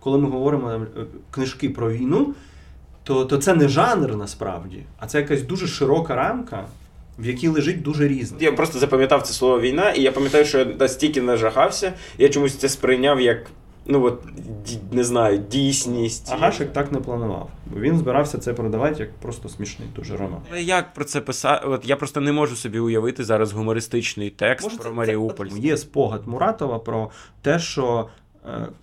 Коли ми говоримо е, книжки про війну, то, то це не жанр насправді, а це якась дуже широка рамка. В якій лежить дуже різне. Я просто запам'ятав це слово війна, і я пам'ятаю, що я настільки нажахався, я чомусь це сприйняв як, ну от, не знаю, дійсність. Агашик так не планував. Він збирався це продавати як просто смішний дуже роман. Але як про це писати? От я просто не можу собі уявити зараз гумористичний текст Може, про це- Маріуполь. це- Є спогад Муратова про те, що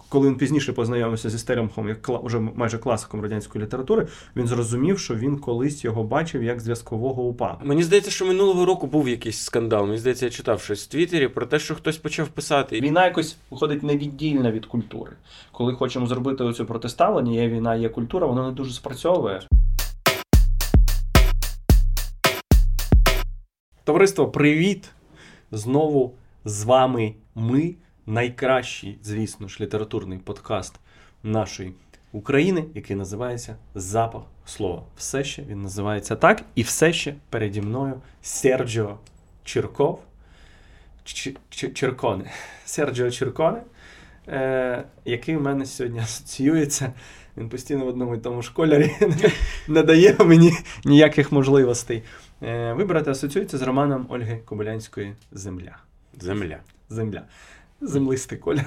коли він пізніше познайомився зі Стеремхом, як кла- уже майже класиком радянської літератури, він зрозумів, що він колись його бачив як зв'язкового упа. Мені здається, що минулого року був якийсь скандал. Мені здається, я читав щось в Твіттері про те, що хтось почав писати. Війна якось виходить невіддільна від культури. Коли хочемо зробити оцю протиставлення, є війна, є культура, воно не дуже спрацьовує. Товариство, привіт! Знову з вами ми, найкращий, звісно ж, літературний подкаст нашої України, який називається Запах слова. Все ще він називається так, і все ще переді мною Серджіо Чірков. Ч- Ч- Черконе. Серджіо Черконе, е, який у мене сьогодні асоціюється. Він постійно в одному і тому ж кольорі не дає мені ніяких можливостей. Е, вибрати асоціюється з романом Ольги Кобилянської Земля. Земля. Земля. Землистий колір.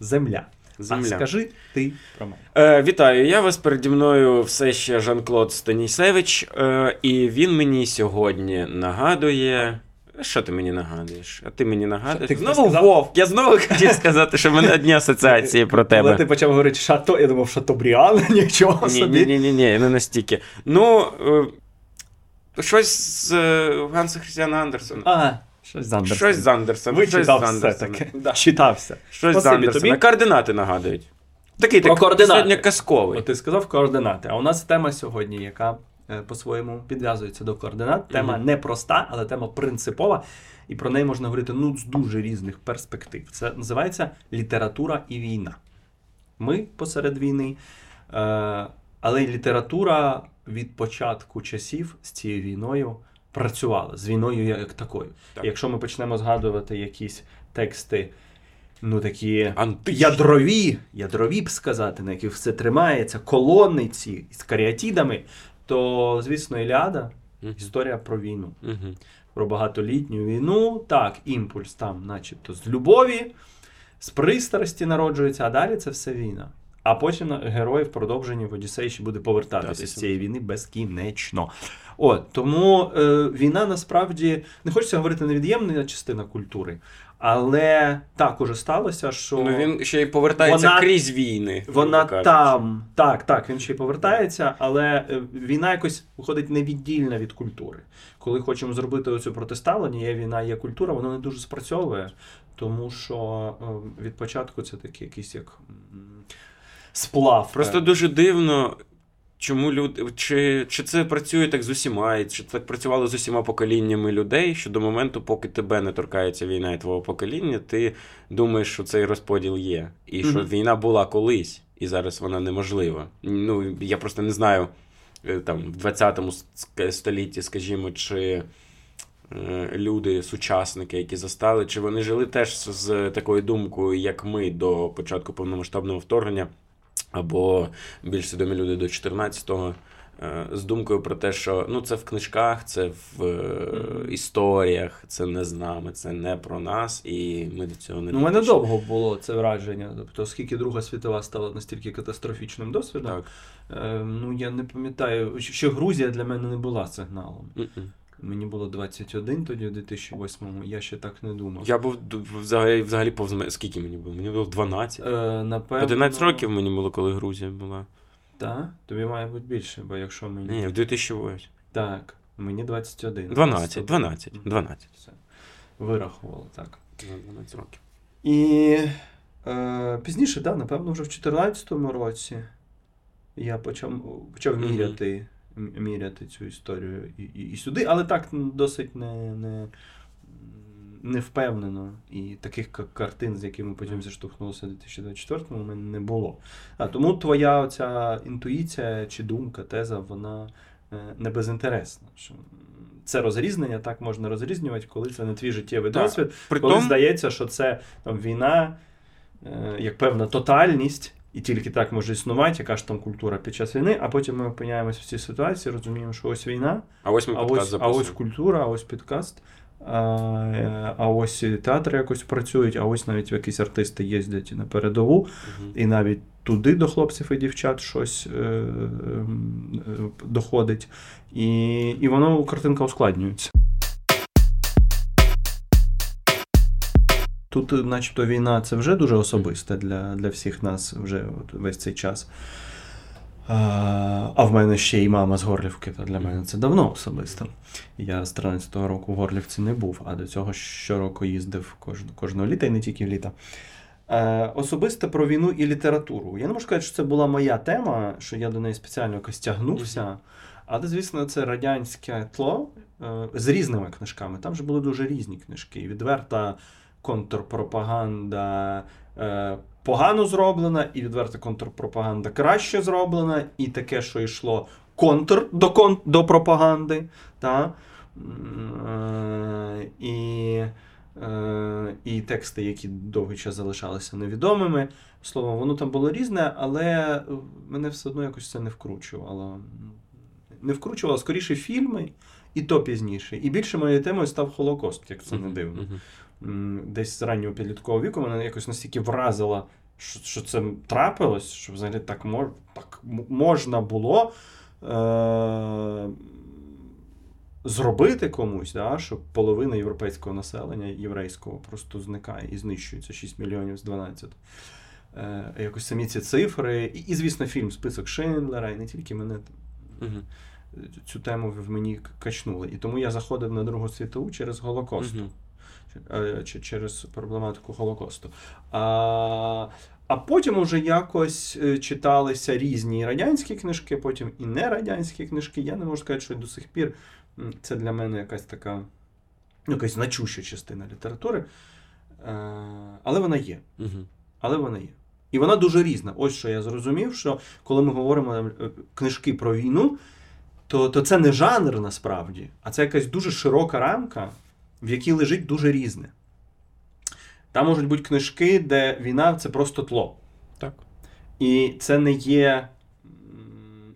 Земля. Земля. А скажи ти про мене. Е, вітаю, я вас переді мною все ще Жан-Клод Станісевич, е, і він мені сьогодні нагадує. Що ти мені нагадуєш? А ти мені нагадуєш? Що, ти знову сказав? Вов. Я знову хотів сказати, що в мене одні асоціації про тебе. Коли ти почав говорити шато, я думав, Шатобріан, нічого Ні, собі. ні, ні, ні, ні, не настільки. Ну, е, щось з е, Ганса Хрістіана Андерсона. А, щось з Андерсона. Щось з Андерсона. щось Вичитав з Андерсона. все-таки. Да. Читався. Щось з Спасибі Андерсона. тобі. Координати нагадують. Такий Про так координати. сьогодні казковий. От ти сказав координати. А у нас тема сьогодні, яка е, по-своєму підв'язується до координат. Тема Мгм. не проста, але тема принципова. І про неї можна говорити ну, з дуже різних перспектив. Це називається література і війна. Ми посеред війни. Е, але й література від початку часів з цією війною працювала, з війною як такою. Так. Якщо ми почнемо згадувати якісь тексти, ну такі Античні. ядрові, ядрові б сказати, на яких все тримається, колони ці з каріатідами, то, звісно, Іліада Мгм. історія про війну, Мгм. про багатолітню війну. Так, імпульс там, начебто, з любові, з пристрасті народжується, а далі це все війна. А потім герой в продовженні в Одіссеї ще буде повертатися з цієї війни безкінечно. От тому е, війна насправді не хочеться говорити невід'ємна частина культури, але так уже сталося, що Ну він ще й повертається Вона- крізь війни. вона там. Так, так, він ще й повертається, але е, війна якось виходить невіддільна від культури. Коли хочемо зробити оцю протиставлення, є війна, є культура, воно не дуже спрацьовує, тому що е, від початку це такий якийсь як сплав. Просто дуже дивно, чому люди. Чи, чи це працює так з усіма, і чи так працювало з усіма поколіннями людей, що до моменту, поки тебе не торкається війна і твого покоління, ти думаєш, що цей розподіл є. І що Мгм. війна була колись, і зараз вона неможлива. Ну, я просто не знаю, е, там, в 20 ск- столітті, скажімо, чи. е, Люди, сучасники, які застали, чи вони жили теж з такою думкою, як ми до початку повномасштабного вторгнення, або більш свідомі люди до 14-го, е, з думкою про те, що ну це в книжках, це в Мгм. історіях, це не з нами, це не про нас, і ми до цього не Ну, у мене довго було це враження. Тобто, оскільки Друга світова стала настільки катастрофічним досвідом, Так. е, ну я не пам'ятаю, що Грузія для мене не була сигналом. Мгм. Мені було 21 тоді, у 2008-му, я ще так не думав. Я був взагалі, взагалі повз мене- скільки мені було? Мені було 12. Е, напевно, 11 років мені було, коли Грузія була. Так, тобі має бути більше, бо якщо мені. Ні, в 2008. Так, мені 21. 12, 12, 12. Все. Вирахували, так. Ну, 12 років. І е, пізніше, да, напевно, вже в 2014 році я почав, почав міряти, міряти цю історію і, і, і сюди, але так досить не, не, не впевнено. І таких ка- картин, з якими потім зіштовхнулося в 2024-му, у мене не було. А, тому твоя оця інтуїція чи думка, теза, вона е, не безінтересна. Що це розрізнення так можна розрізнювати, коли це не твій життєвий Так. досвід. При Коли тому, здається, що це там війна е, як певна тотальність, і тільки так може існувати, яка ж там культура під час війни, а потім ми опиняємося в цій ситуації, розуміємо, що ось війна, А ось ми а ось, а ось культура, а ось підкаст. А, а ось театри якось працюють, а ось навіть якісь артисти їздять на передову, Мгм. і навіть туди до хлопців і дівчат щось е, ем, е, доходить. І, і воно картинка ускладнюється. Тут, е, начебто, війна це вже дуже особисте для, для всіх нас вже от весь цей час. А, а в мене ще й мама з Горлівки, то для мене це давно особисто. Я з 13-го року в Горлівці не був, а до цього щороку їздив кожного, кожного літа і не тільки літа. Е, особисто про війну і літературу. Я не можу сказати, що це була моя тема, що я до неї спеціально якось тягнувся. Але, звісно, це радянське тло е, з різними книжками. Там же були дуже різні книжки. Відверта контрпропаганда е, погано зроблена, і відверта контрпропаганда краще зроблена, і таке, що йшло контр до, кон, до пропаганди. Та? Е, І, е, і тексти, які довгий час залишалися невідомими. Словом, воно там було різне, але мене все одно якось це не вкручувало. Не вкручувало скоріше фільми, і то пізніше. І більше моєю темою став Холокост, як це не дивно. Десь з раннього підліткового віку мене якось настільки вразило, що, що це трапилось, що взагалі так, мож, так можна було е- зробити комусь, да, що половина європейського населення єврейського просто зникає і знищується 6 мільйонів з 12. Е, якось самі ці цифри, і, і, звісно, фільм Список Шиндлера, і не тільки мене цю тему в мені качнули. І тому я заходив на Другу світову через Голокост. Мгм. Е, через проблематику Голокосту. А, а потім уже якось е, читалися різні радянські книжки, потім і нерадянські книжки. Я не можу сказати, що до сих пір це для мене якась така якась значуща частина літератури. Е, Але вона є. Мгм. Але вона є. І вона дуже різна. Ось що я зрозумів, що коли ми говоримо книжки про війну, то, то це не жанр насправді, а це якась дуже широка рамка, в якій лежить дуже різне. Там можуть бути книжки, де війна це просто тло. Так. І це не є.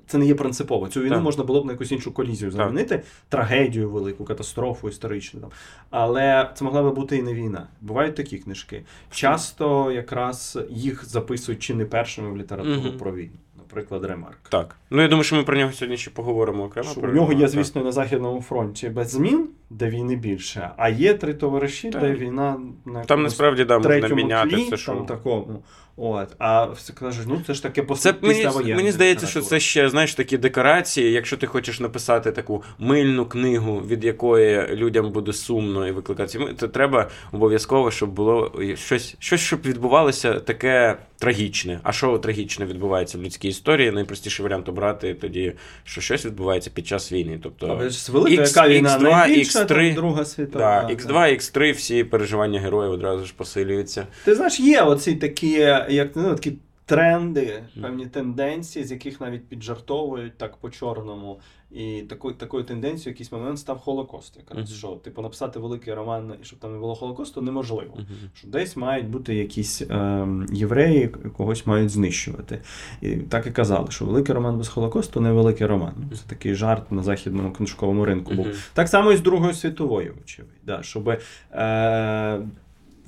Це не є принципово. Цю війну Так. можна було б на якусь іншу колізію замінити, трагедію велику, катастрофу історичну. Там. Але це могла би бути і не війна. Бувають такі книжки. Часто якраз їх записують чи не першими в літературу Мгм. про війну. Наприклад, Ремарк. Так. Ну я думаю, що ми про нього сьогодні ще поговоримо окремо. Що про у нього є, так. звісно, на Західному фронті без змін, де війни більше, а є три товариші, Так. де війна на Там насправді да, можна міняти тлі, все, що. там такому. От. А все кажеш, ну це ж таке Це мені, мені здається, що це ще знаєш такі декорації. Якщо ти хочеш написати таку мильну книгу, від якої людям буде сумно і викликати, то треба обов'язково, щоб було щось, щось, щоб відбувалося таке трагічне. А що трагічне відбувається в людській історії? Найпростіший варіант обрати тоді, що щось відбувається під час війни. Тобто Але ж велика X, війна, X2, X3, Друга світова. да, так. X2, X3, всі переживання героїв одразу ж посилюються. Ти знаєш, є оці такі, як ну, такі тренди, певні тенденції, з яких навіть піджартовують так по-чорному. І такою, такою тенденцією в якийсь момент став Холокост. Якраз Мгм. що, типу, написати великий роман, і щоб там не було Холокосту, неможливо. Мгм. Що десь мають бути якісь ем, євреї, когось мають знищувати. І так і казали, що великий роман без Холокосту не великий роман. Це такий жарт на західному книжковому ринку був. Мгм. Так само і з Другої світової, очевидь. Да, щоб е,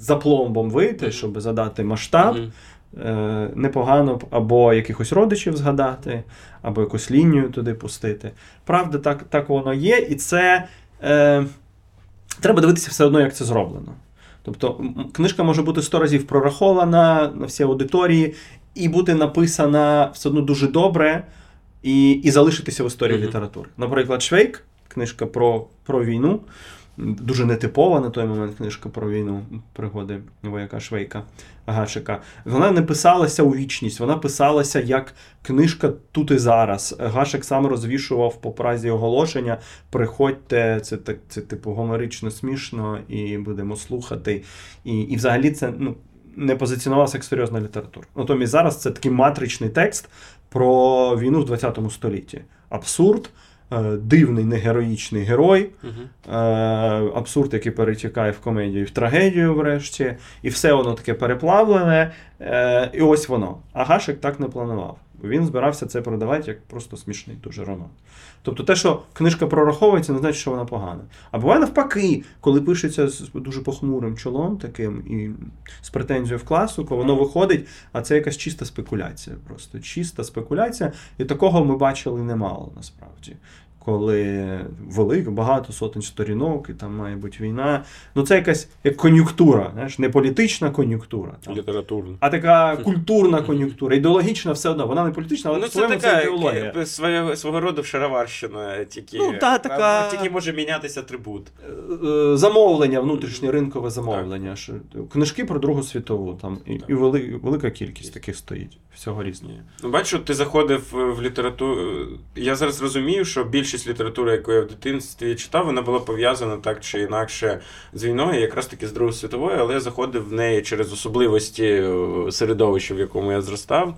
за пломбом вийти, щоб задати масштаб. Е, непогано або якихось родичів згадати, або якусь лінію туди пустити. Правда, так, так воно є, і це е, треба дивитися все одно, як це зроблено. Тобто, книжка може бути сто разів прорахована на всі аудиторії, і бути написана все одно дуже добре, і, і залишитися в історії Мгм. літератури. Наприклад, Швейк, книжка про, про війну. Дуже нетипова на той момент книжка про війну, пригоди вояка Швейка Гашика. Вона не писалася у вічність, вона писалася як книжка тут і зараз. Гашик сам розвішував по празі оголошення. Приходьте, це так, це типу гомерично смішно, і будемо слухати. І, і взагалі це ну, не позиціонувалося як серйозна література. Натомість зараз це такий матричний текст про війну в 20 столітті. Абсурд, дивний негероїчний герой, Угу. е, абсурд, який перетікає в комедію, в трагедію, врешті, і все воно таке переплавлене. Е, і ось воно. А Гашик так не планував. Він збирався це продавати як просто смішний дуже роман. Тобто те, що книжка прораховується, не значить, що вона погана. А буває навпаки, коли пишеться з дуже похмурим чолом, таким і з претензією в класику, воно виходить, а це якась чиста спекуляція. Просто чиста спекуляція. І такого ми бачили немало насправді. Коли велик, багато сотень сторінок, і там має бути війна. Ну це якась як кон'юнктура, знаєш, не політична кон'юнктура, там, Літературно. а така культурна кон'юнктура, ідеологічна все одно. Вона не політична, але Ну, це така ідеологія. е, своє, свого роду шароварщина, тільки, Ну, та, така- а, тільки може мінятися атрибут. Е, Замовлення, внутрішнє ринкове замовлення. Що, книжки про Другу світову, там і, і вели, велика кількість таких стоїть. Всього різного. Ну, бачу, ти заходив е, в літературу. Я зараз розумію, що більшість літератури, яку я в дитинстві читав, вона була пов'язана так чи інакше з війною, якраз таки з Другою світовою, але я заходив в неї через особливості е, середовища, в якому я зростав.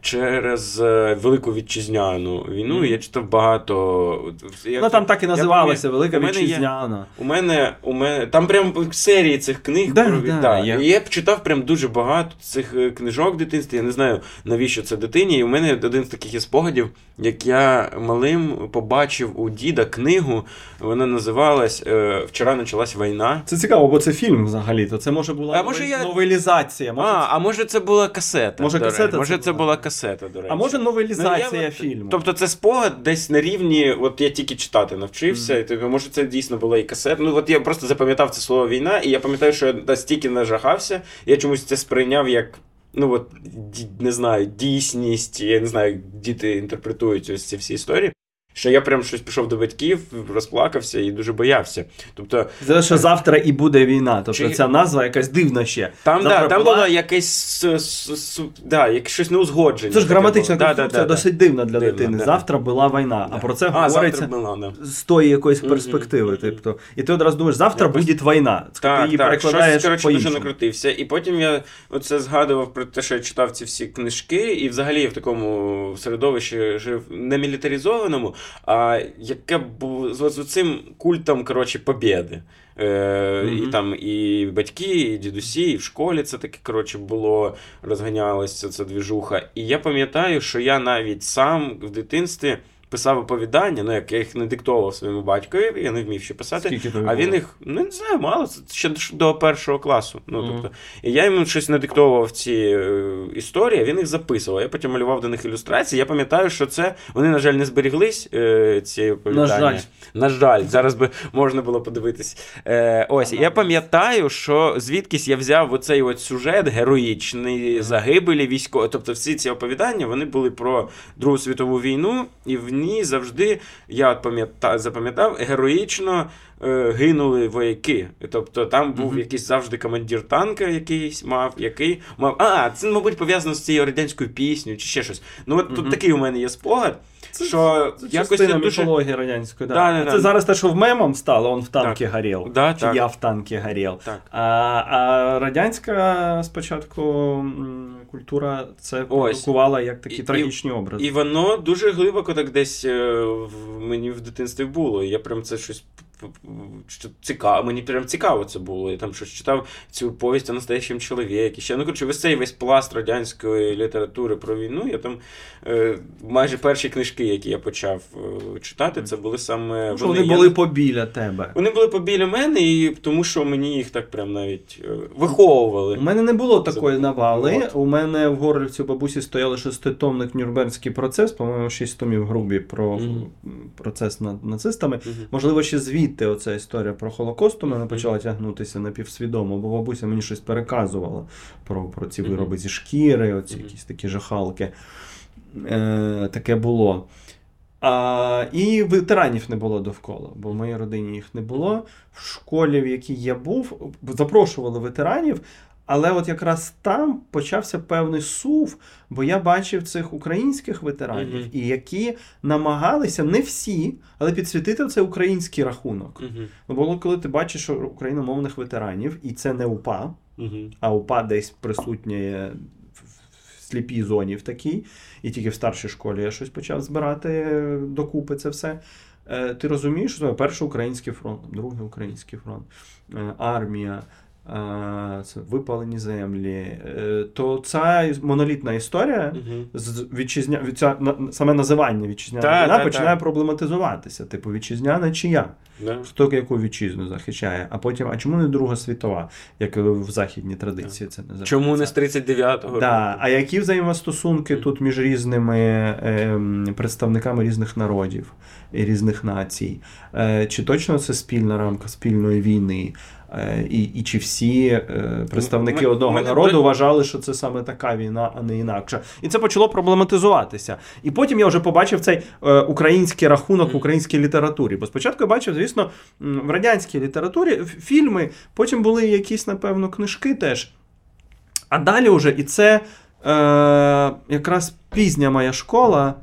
Через е, велику вітчизняну війну я читав багато. Я- Вона там так і я називалася Велика у мене є- Вітчизняна. У мене, у мене там прям серії цих книг. Да, про- да, да. я- я б читав прям дуже багато цих е, книжок в дитинстві. Я не знаю навіщо це дитині. І у мене один з таких є спогадів, як я малим побачив у діда книгу. Вона називалась е, Вчора почалась війна. Це цікаво, бо це фільм взагалі, то це може була А може новелізація. Може, А, це- а може це була касета? Може, касета може це була? була касета, до речі. а може новелізація Ну, я фільму. Тобто це спогад десь на рівні, от я тільки читати навчився, mm. і тобі, може це дійсно була і касета. Ну от я просто запам'ятав це слово війна, і я пам'ятаю, що я настільки нажахався, я чомусь це сприйняв як. Ну от не знаю, дійсність, я не знаю, як діти інтерпретують ось ці всі історії. Що я прям щось пішов до батьків, розплакався і дуже боявся. Тобто, Це що завтра і буде війна. Тобто Чи- ця назва якась дивна ще. там, Завтра да, там була- було якесь да, як щось неузгодження. Це ж граматична. Да, да, да, досить дивна для Дивна, дитини. да. Завтра була війна, а про це а, говориться була, да. з тої якоїсь перспективи. мгм. Тобто, і ти одразу думаєш, завтра Якось- буде війна. ти Так, її так, перекладаєш щось, коротше, дуже накрутився. І потім я оце згадував про те, що я читав ці всі книжки, і взагалі я в такому середовищі жив не мілітаризованому, а яке б з, цим культом коротше, побєди. Е, Мгм. І там і батьки, і дідусі, і в школі це таке коротше було, розганялося ця двіжуха. І я пам'ятаю, що я навіть сам в дитинстві писав оповідання, ну як я їх не диктовував своєму батькові, я не вмів ще писати. Скільки тобі А він було? їх, ну не знаю, мало, це ще до- першого класу. Ну, Мгм. тобто, і я йому щось надиктовував ці е, історії, він їх записував. Я потім малював до них ілюстрації. Я пам'ятаю, що це вони, на жаль, не зберіглись, е, ці оповідання. жаль. На жаль, зараз би можна було подивитись. Е, ось, я пам'ятаю, що звідкись я взяв оцей от сюжет героїчний, загибелі військових. Тобто, всі ці оповідання вони були про Другу світову війну, і в ній завжди я запам'ятав героїчно. Е, Гинули вояки. Тобто там був Мгм. якийсь завжди командир танка, якийсь мав, який мав. А, це, мабуть, пов'язано з цією радянською піснею чи ще щось. Ну, от Мгм. тут такий у мене є спогад, Це- що Це якось частина дуже. міфології радянської. Да. Да, да, це да. зараз те, що в мемом стало, он в танки Так. горів. Да, Чи так. я в танки горів. Так. А, а радянська спочатку культура це продукувала як такі І- трагічні образи. І воно дуже глибоко так десь е, в мені в дитинстві було. Я прям це щось цікаво. Мені прям цікаво це було. Я там щось читав цю повість о настоящем чоловіці. Ще ну коротше, весь цей весь пласт радянської літератури про війну. Я там е, майже перші книжки, які я почав е, читати, це були саме Ну, що вони Я- були побіля тебе. Вони були побіля мене, і тому що мені їх так прям навіть е, виховували. У мене не було такої Це- навали. От. У мене в Горлівці у бабусі стояли шеститомник Нюрнберзький процес, по-моєму, шість томів грубі про Мгм. процес над нацистами. Мгм. Можливо, ще звідти оця історія про Холокост у мене почала тягнутися напівсвідомо, бо бабуся мені щось переказувала про, про ці вироби зі шкіри, оці якісь такі жахалки. Е, таке було. А, і ветеранів не було довкола, бо в моїй родині їх не було. В школі, в якій я був, запрошували ветеранів, але от якраз там почався певний сув, бо я бачив цих українських ветеранів, Мгм. і які намагалися не всі, але підсвітити цей український рахунок. Мгм. Ну, Було, коли ти бачиш що україномовних ветеранів, і це не УПА, Мгм. а УПА десь присутнє в сліпій зоні в такій, і тільки в старшій школі я щось почав збирати докупи це все. е, ти розумієш, що це перший український фронт, другий український фронт, е, армія. Е, випалені землі, е, то ця монолітна історія з вітчизня... від ця... саме називання вітчизняна Та, війна та, починає та. проблематизуватися. Типу, вітчизняна чи я? Да. Хто яку вітчизну захищає? А потім, а чому не Друга світова, як в західній традиції це називається? Чому не з 39-го Да. А які взаємостосунки тут між різними ем, представниками різних народів різних націй? Е, чи точно це спільна рамка спільної війни? Е, і, і чи всі е, представники Ми- одного мене народу до- вважали, що це саме така війна, а не інакша? І це почало проблематизуватися. І потім я вже побачив цей український рахунок в українській літературі. Бо спочатку я бачив, звісно, в радянській літературі фільми, потім були якісь, напевно, книжки теж. А далі вже і це е, якраз пізня моя школа.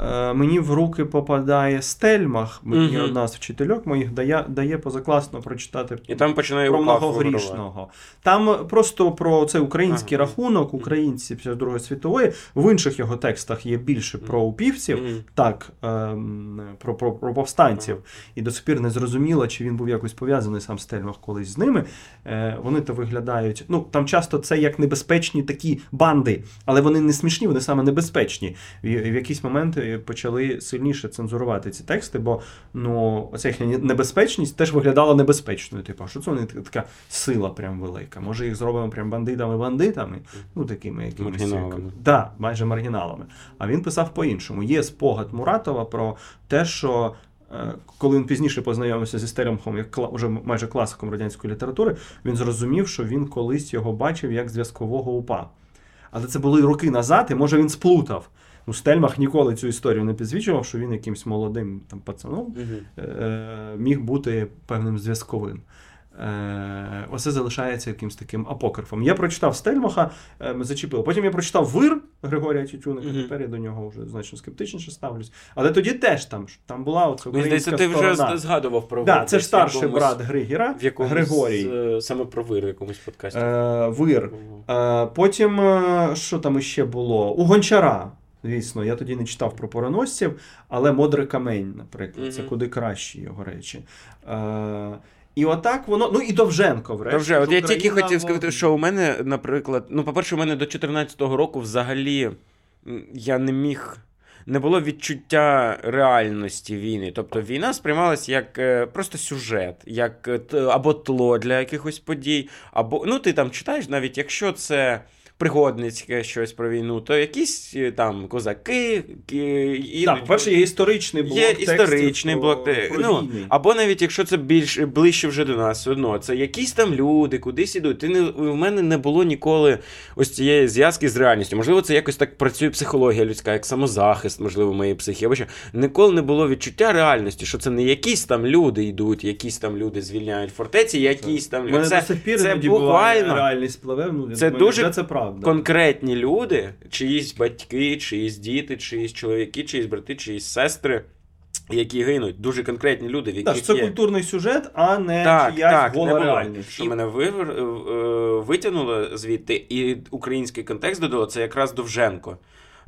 Е, мені в руки попадає Стельмах. Мені Мгм. одна з вчительок моїх дає, дає позакласно прочитати І там починає про многогрішного. Там просто про цей український Ага. рахунок, українці після Другої світової. В інших його текстах є більше про упівців, Мгм. так, ем, про, про, про повстанців. І до сих пір не зрозуміло, чи він був якось пов'язаний сам Стельмах колись з ними. Е, вони то виглядають. Ну, там часто це як небезпечні такі банди, але вони не смішні, вони саме небезпечні. В якісь моменти почали сильніше цензурувати ці тексти, бо ну, оця їхня небезпечність теж виглядала небезпечною. Типу, що це вони така- сила прям велика? Може їх зробимо прям бандитами-бандитами? Ну, такими якимись. Маргіналами. Да, майже маргіналами. А він писав по-іншому. Є спогад Муратова про те, що. е, Коли він пізніше познайомився зі Стельмахом, як кла- уже майже класиком радянської літератури, він зрозумів, що він колись його бачив як зв'язкового упа. Але це були роки назад, і може він сплутав. Ну, Стельмах ніколи цю історію не підсвічував, що він якимсь молодим там, пацаном е, міг бути певним зв'язковим. Е, Оце залишається якимсь таким апокрифом. Я прочитав Стельмаха, е, ми зачепили. Потім я прочитав вир Григорія Тютюника, Мгм. тепер я до нього вже значно скептичніше ставлюсь. Але тоді теж там, там була оця Мені здається, українська ти вже сторона. згадував про Да, вир це ж старший якомусь- брат Григіра, в якомусь, Григорій. е, саме про вир в якомусь подкасті. Е, вир. Е, Потім, е, що там іще було? У Гончара. Звісно, я тоді не читав про пороносців, але Модрий камень, наприклад, це куди кращі його речі. Е, і отак воно. Ну і Довженко, врешті. Добре, от я Україна тільки хотів сказати, що у мене, наприклад, ну, по-перше, у мене до 14-го року взагалі я не міг. Не було відчуття реальності війни. Тобто війна сприймалася як е, просто сюжет, як е, або тло для якихось подій, або ну ти там читаєш, навіть якщо це пригодницьке щось про війну, то якісь е, там козаки. і- Так, по-перше, є історичний блок. Є текстів історичний про- блок. те- про ну, війни. або навіть якщо це більш ближче вже до нас, все одно це якісь там люди, кудись ідуть. Ти не в мене не було ніколи ось цієї зв'язки з реальністю. Можливо, це якось так працює психологія людська, як самозахист, можливо, моєї психіки. Або що ніколи не було відчуття реальності, що це не якісь там люди йдуть, якісь там люди звільняють фортеці, якісь там мене це, це буквально реальність пливе. Ну, Це дуже це правда. Конкретні люди, чиїсь батьки, чиїсь діти, чиїсь чоловіки, чиїсь брати, чиїсь сестри. Які гинуть, дуже конкретні люди, в Так, це є культурний сюжет, а не так, чиясь так, гола реальність. Що мене вивер, е, витягнуло звідти, і український контекст додало, це якраз Довженко.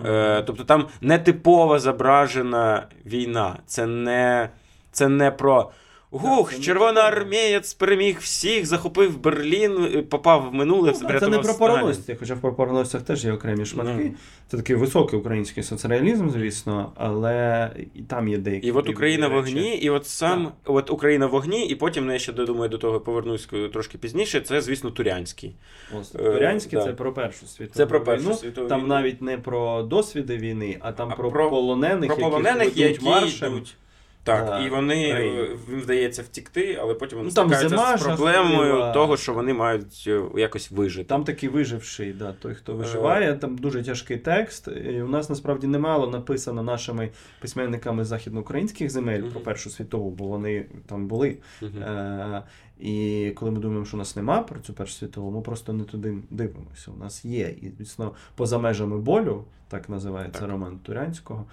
Е, тобто там не типова зображена війна. Це не, це не про. Гух, червоноармієць переміг всіх, захопив Берлін, е, попав в минуле, Ну, це не про пороносці, хоча в про пороносцях теж є окремі шматки. Ну. Це такий високий український соцреалізм, звісно, але і там є деякі. І от Україна в огні, і от сам от Україна в вогні, і потім ну, я ще думаю, до того повернусь трошки пізніше. Це, звісно, Турянський. Ось, Е, Турянський да. це про Першу світову Це про Першу війну. світову Там війну. навіть не про досвіди війни, а там А про, про- полонених, Про полонених, ведуть які маршем. йдуть. Так, Да, і вони е, їм вдається втікти, але потім вони Ну, там стикаються зима з проблемою жахлива. того, що вони мають е, якось вижити. Там такий виживший, да, той, Е. хто виживає, там дуже тяжкий текст. І у нас насправді немало написано нашими письменниками західноукраїнських земель Мгм. про Першу світову, бо вони там були. Мгм. Е, І коли ми думаємо, що у нас нема про цю першу світову, ми просто не туди дивимося. У нас є. І, звісно, поза межами болю, так називається Так. роман Турянського,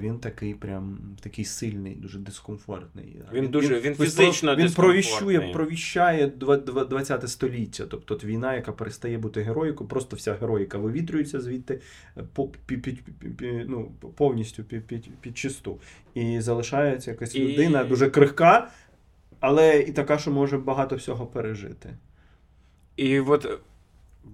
він такий прям такий сильний, дуже дискомфортний. Він дуже- він ось фізично Він провіщує, провіщає два- два- 20 століття. Тобто от війна, яка перестає бути героїкою, просто вся героїка вивітрюється звідти по, пі, пі, пі, ну, повністю під, під, під чисту. І залишається якась І- людина дуже крихка, але і така, що може багато всього пережити. І от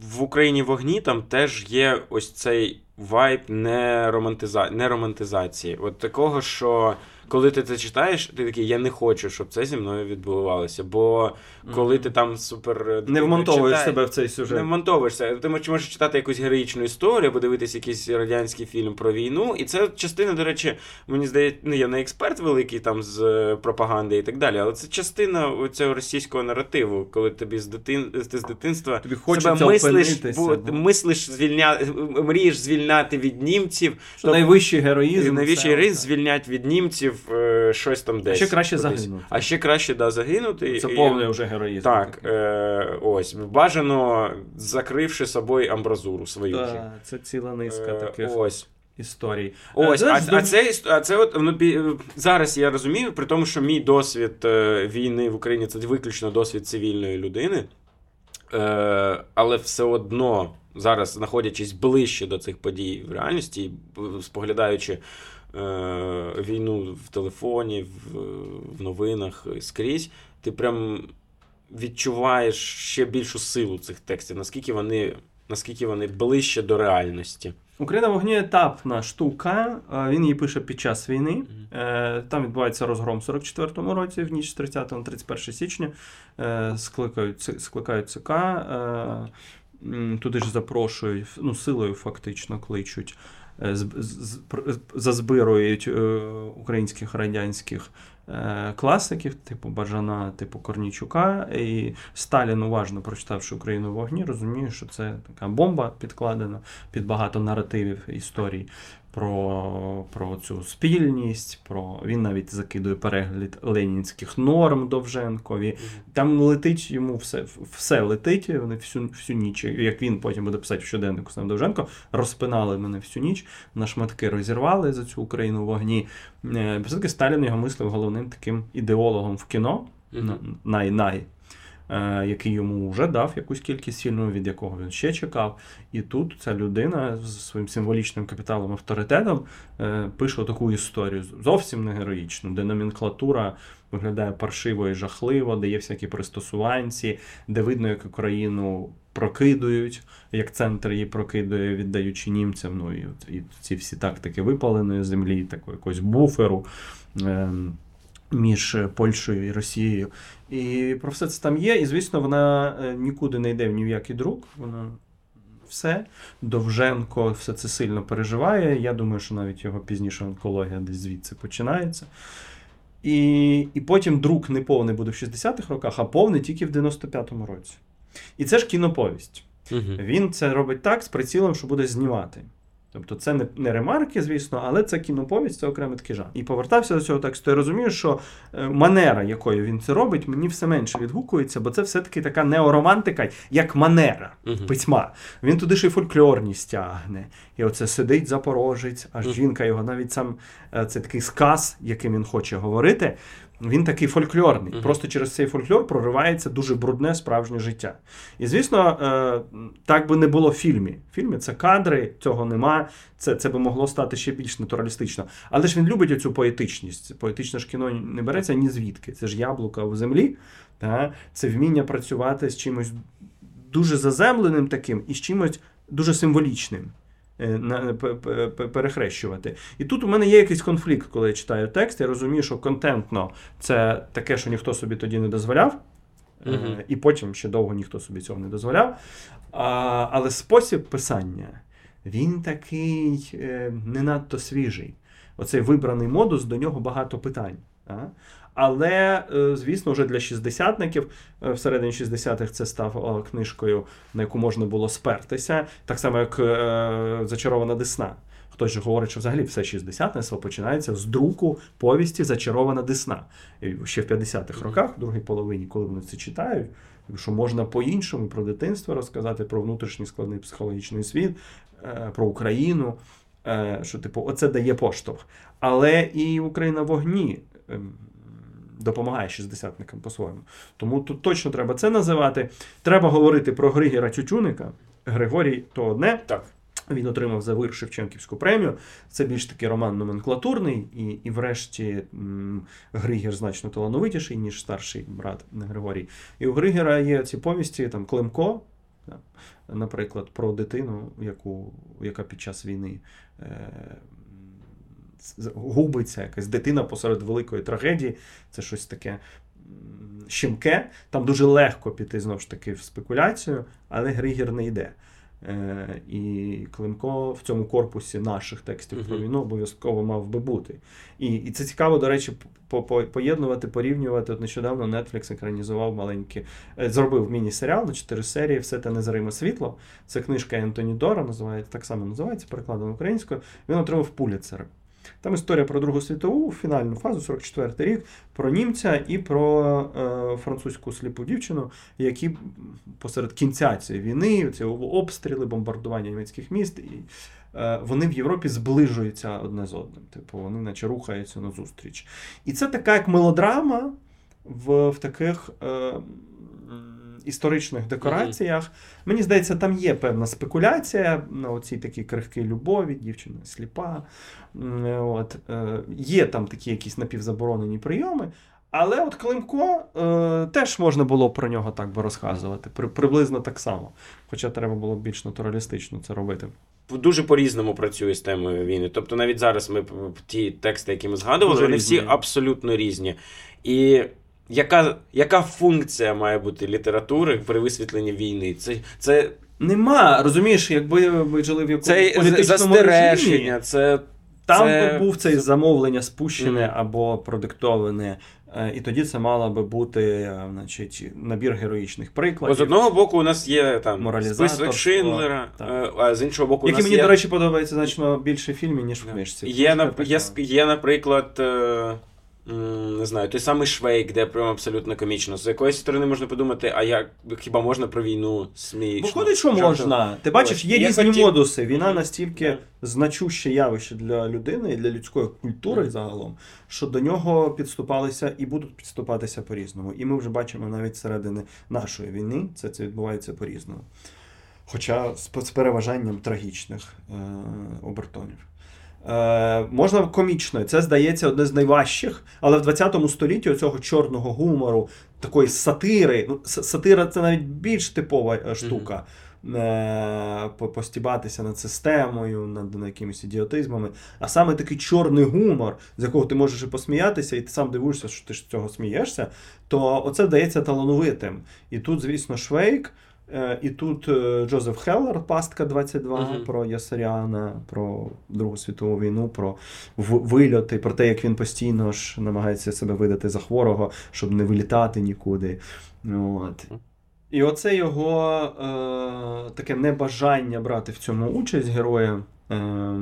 в Україні вогні там теж є ось цей вайб не, романтиза... не романтизації. От такого, що коли ти це читаєш, ти такий, я не хочу, щоб це зі мною відбувалося. Бо коли ти там супер Не вмонтовуєш читаєш- себе в цей сюжет. Не вмонтовуєшся. Ти можеш, читати якусь героїчну історію, або дивитися якийсь радянський фільм про війну. І це частина, до речі, мені здається, ну я не експерт великий там з е, пропаганди і так далі, але це частина цього російського наративу, коли тобі з дитин ти з дитинства Тобі себе мислиш, опинитися, бо, ну. мислиш звільня... мрієш звільняти від німців. Що найвищий героїзм. Все героїзм звільнять від німців е, щось там десь. ще краще кудись. загинути. А ще краще да, загинути. Це І- повний вже героїзм. так, е, ось бажано закривши собою амбразуру свою. вже. Да, це ціла низка Е, таких Ось. історій. Ось, Е, а, а, це, а це от ну, зараз я розумію, при тому, що мій досвід е, війни в Україні це виключно досвід цивільної людини. Е, але все одно зараз, знаходячись ближче до цих подій в реальності, споглядаючи війну в телефоні, в, в новинах скрізь, ти прям відчуваєш ще більшу силу цих текстів, наскільки вони, наскільки вони ближче до реальності. Україна в вогні етапна штука. е, Він її пише під час війни. Е, Там відбувається розгром в 44-му році, в ніч з 30 на 31 січня. Е, Скликають, скликають ЦК. е, Туди ж запрошують, ну, силою фактично кличуть. Е, пр- Зазбирують е, українських радянських е, класиків, типу Бажана, типу Корнічука. І Сталін, уважно прочитавши Україну в вогні, розуміє, що це така бомба підкладена під багато наративів історій про, про цю спільність. Про він навіть закидує перегляд ленінських норм Довженкові. Там летить йому все, все летить. Вони всю, всю ніч, як він потім буде писати в щоденнику сам Довженко, розпинали мене всю ніч, на шматки розірвали за цю Україну в вогні. Е, Все-таки Сталін його мислив головним таким ідеологом в кіно. Най-най. Е, Який йому вже дав якусь кількість фільмів, від якого він ще чекав. І тут ця людина з своїм символічним капіталом авторитетом е, пише таку історію зовсім не героїчну, де номенклатура виглядає паршиво і жахливо, де є всякі пристосуванці, де видно, як Україну прокидують, як центр її прокидує, віддаючи німцям. Ну і, і ці всі тактики випаленої землі, такого якогось буферу. ем, Між Польщею і Росією. І про все це там є. І, звісно, вона е, нікуди не йде в ні в який друк. Вона все. Довженко все це сильно переживає. Я думаю, що навіть його пізніше онкологія десь звідси починається. І, і потім друк не повний буде в 60-х роках, а повний тільки в 95-му році. І це ж кіноповість. Мгм. Він це робить так з прицілом, що буде знімати. Тобто це не, не ремарки, звісно, але це кіноповість, це окремий такий жанр. І повертався до цього тексту. Я розумію, що е, манера, якою він це робить, мені все менше відгукується, бо це все-таки така неоромантика, як манера Мгм. письма. Він туди ще й фольклорність тягне. І оце сидить запорожець, аж Мгм. жінка його навіть сам е, це такий сказ, яким він хоче говорити. Він такий фольклорний. Мгм. Просто через цей фольклор проривається дуже брудне справжнє життя. І звісно, е, так би не було в фільмі. В фільмі це кадри, цього нема. Це, це би могло стати ще більш натуралістично. Але ж він любить оцю поетичність. Поетичне ж кіно не береться ні звідки. Це ж яблука в землі. Та? Це вміння працювати з чимось дуже заземленим таким і з чимось дуже символічним. Е, п- Перехрещувати. І тут у мене є якийсь конфлікт, коли я читаю текст. Я розумію, що контентно це таке, що ніхто собі тоді не дозволяв. Е, Мгм. І потім ще довго ніхто собі цього не дозволяв. А, але спосіб писання він такий е, не надто свіжий. Оцей вибраний модус, до нього багато питань. А? Але, е, звісно, вже для шістдесятників е, всередині 60-х це стало книжкою, на яку можна було спертися, так само, як е, Зачарована Десна. Хтось же говорить, що взагалі все шістдесятництво починається з друку повісті Зачарована Десна. І ще в 50-х роках, в другій половині, коли вони це читають, що можна по-іншому про дитинство розказати, про внутрішній складний психологічний світ, е, про Україну. е, Що, типу, оце дає поштовх. Але і Україна в вогні ем, допомагає шістдесятникам по-своєму. Тому тут точно треба це називати. Треба говорити про Григора Тютюника. Григорій то одне. Так. Він отримав за вир Шевченківську премію. Це більш такий роман номенклатурний, і, і врешті Григір значно талановитіший, ніж старший брат Григорій. І у Григера є ці повісті, там Климко, наприклад, про дитину, яку, яка під час війни е, губиться, якась дитина посеред великої трагедії. Це щось таке щемке. Там дуже легко піти знову ж таки в спекуляцію, але Григір не йде. Е, і Климко в цьому корпусі наших текстів про війну обов'язково мав би бути. І, і це цікаво, до речі, по- по- поєднувати, порівнювати. От нещодавно Netflix екранізував маленький, е, зробив міні-серіал на чотири серії Все те незриме світло. Це книжка Ентоні Дора, називається, так само називається, перекладена українською. Він отримав Пуліцер. Там історія про Другу світову, фінальну фазу, 44-й рік, про німця і про е, французьку сліпу дівчину, які посеред кінця цієї війни, ці обстріли, бомбардування німецьких міст, і е, вони в Європі зближуються одне з одним. Типу, вони наче рухаються на зустріч. І це така як мелодрама в, в таких. Е, Історичних декораціях. Мені здається, там є певна спекуляція на оцій такій крихкій любові, дівчина сліпа. От, е, є там такі якісь напівзаборонені прийоми. Але от Климко е, теж можна було про нього так би розказувати, при, приблизно так само. Хоча треба було більш натуралістично це робити. Дуже по-різному працює з темою війни. Тобто навіть зараз ми ті тексти, які ми згадували, Дуже вони різні. всі абсолютно різні. І яка, яка функція має бути літератури при висвітленні війни? Це, це, Нема, розумієш, якби ви жили в якомусь це політичному режимі, це. там це- би був цей замовлення спущене Мгм. або продиктоване, е, і тоді це мала би бути е, значить, набір героїчних Бо прикладів. з одного боку у нас є там список Шиндлера, так. е, а з іншого боку, у Які нас мені, є, до речі, подобається значно більше в фільмі, ніж в книжці. є, є, є, наприклад, не знаю, той самий Швейк, де прям абсолютно комічно. З якоїсь сторони можна подумати, а як хіба можна про війну смішно? Виходить, що Жартом. можна. Ти бачиш, є Я різні хотів- модуси. Війна настільки Да. значуще явище для людини і для людської культури Мгм. загалом, що до нього підступалися і будуть підступатися по-різному. І ми вже бачимо навіть середини нашої війни це, це відбувається по-різному. Хоча з, з переважанням трагічних е, обертонів. Е, можна комічно, це здається одне з найважчих, але в 20 столітті оцього чорного гумору, такої сатири. Ну, сатира це навіть більш типова е, штука. Е, постібатися над системою, над, над якимись ідіотизмами. А саме такий чорний гумор, з якого ти можеш і посміятися, і ти сам дивуєшся, що ти з цього смієшся, то оце вдається талановитим. І тут, звісно, Швейк. Е, І тут е, Джозеф Хеллер, Пастка 22, Мгм. про Ясаріана, про Другу світову війну, про вильоти, про те, як він постійно ж намагається себе видати за хворого, щоб не вилітати нікуди. От. І оце його е, таке небажання брати в цьому участь героя, е,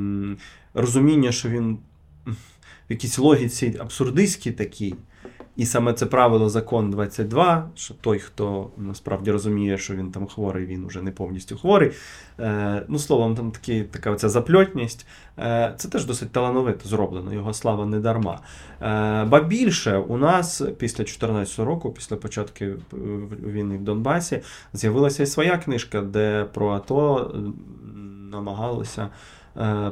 розуміння, що він в якійсь логіці абсурдистський такий. І саме це правило закон 22, що той, хто насправді розуміє, що він там хворий, він уже не повністю хворий. Е, ну, словом, там такі, така оця запльотність. Е, це теж досить талановито зроблено, його слава не дарма. Е, ба більше, у нас після 2014 року, після початку е, війни в Донбасі, з'явилася і своя книжка, де про АТО намагалися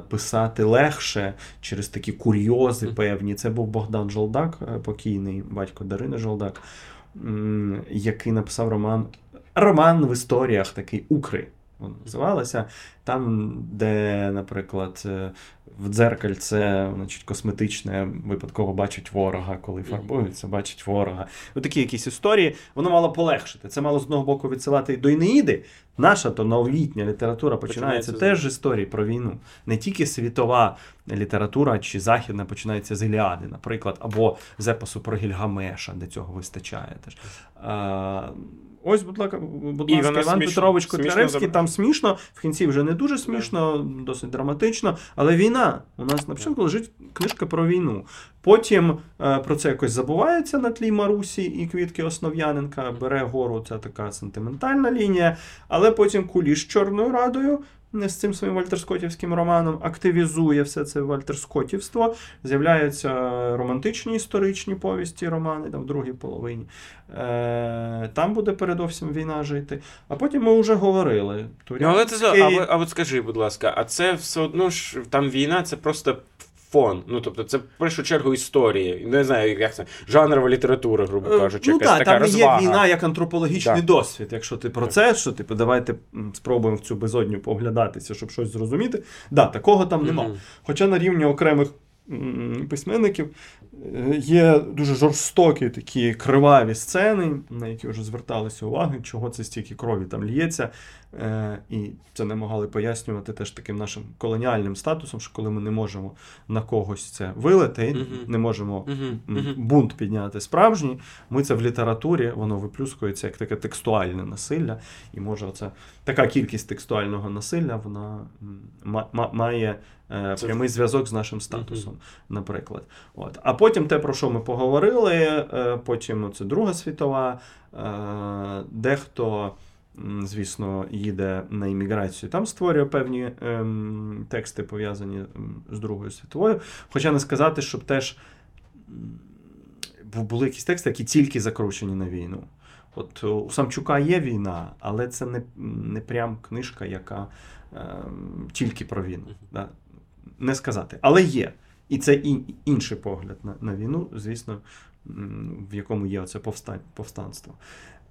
писати легше через такі курйози певні. Це був Богдан Жолдак, е, покійний батько Дарини Жолдак, який написав роман. Роман в історіях такий Укри. Воно називалося. Там, де, наприклад, е, в дзеркальце, значить, косметичне випадково бачить ворога, коли фарбуються, бачить ворога. Ось такі якісь історії. Воно мало полегшити. Це мало з одного боку відсилати і до Інеїди. Наша то новолітня література починається Починається теж з історії про війну. Не тільки світова література чи західна починається з Іліади, наприклад, або з епосу про Гільгамеша, де цього вистачає теж. Ось, будь ласка, будь ласка, Іван смішно- Петрович Котляревський, там смішно, в кінці вже не дуже смішно, досить драматично, але війна. У нас на початку лежить книжка про війну. Потім е, про це якось забувається на тлі Марусі і Квітки Основ'яненка. Бере гору ця така сентиментальна лінія, але потім куліш Чорною Радою. З цим своїм вальтерскотівським романом активізує все це вальтерскотівство. З'являються романтичні історичні повісті, романи там в другій половині. Е, Там буде передовсім війна жити. А потім ми вже говорили. Ну, але це, а, а от скажи, будь ласка, а це все одно ж там війна, це просто фон. Ну, тобто, це в першу чергу історії. Не знаю, як це жанрова література, грубо кажучи, ну, якась так, така там розвага. є війна як антропологічний Так. досвід. Якщо ти про це, що типу, давайте спробуємо в цю безодню поглядатися, щоб щось зрозуміти. Да, такого там нема. Мгм. Хоча на рівні окремих письменників е, є дуже жорстокі такі криваві сцени, на які вже зверталися уваги, чого це стільки крові там лється. Е, І це не могли пояснювати теж таким нашим колоніальним статусом, що коли ми не можемо на когось це вилити, Мгм. не можемо м, бунт підняти справжній, ми це в літературі, воно виплюскується як таке текстуальне насилля. І може це така кількість текстуального насилля, вона має е, прямий зв'язок з нашим статусом, наприклад. От. А потім те, про що ми поговорили, е, потім це Друга світова, е, дехто. Звісно, їде на імміграцію, там створює певні ем, тексти, пов'язані з Другою світовою. Хоча не сказати, щоб теж були якісь тексти, які тільки закручені на війну. От е, у Самчука є війна, але це не, не прям книжка, яка ем, тільки про війну. Да? Не сказати. Але є. І це і, інший погляд на, на війну, звісно, в якому є оце повстань, повстанство.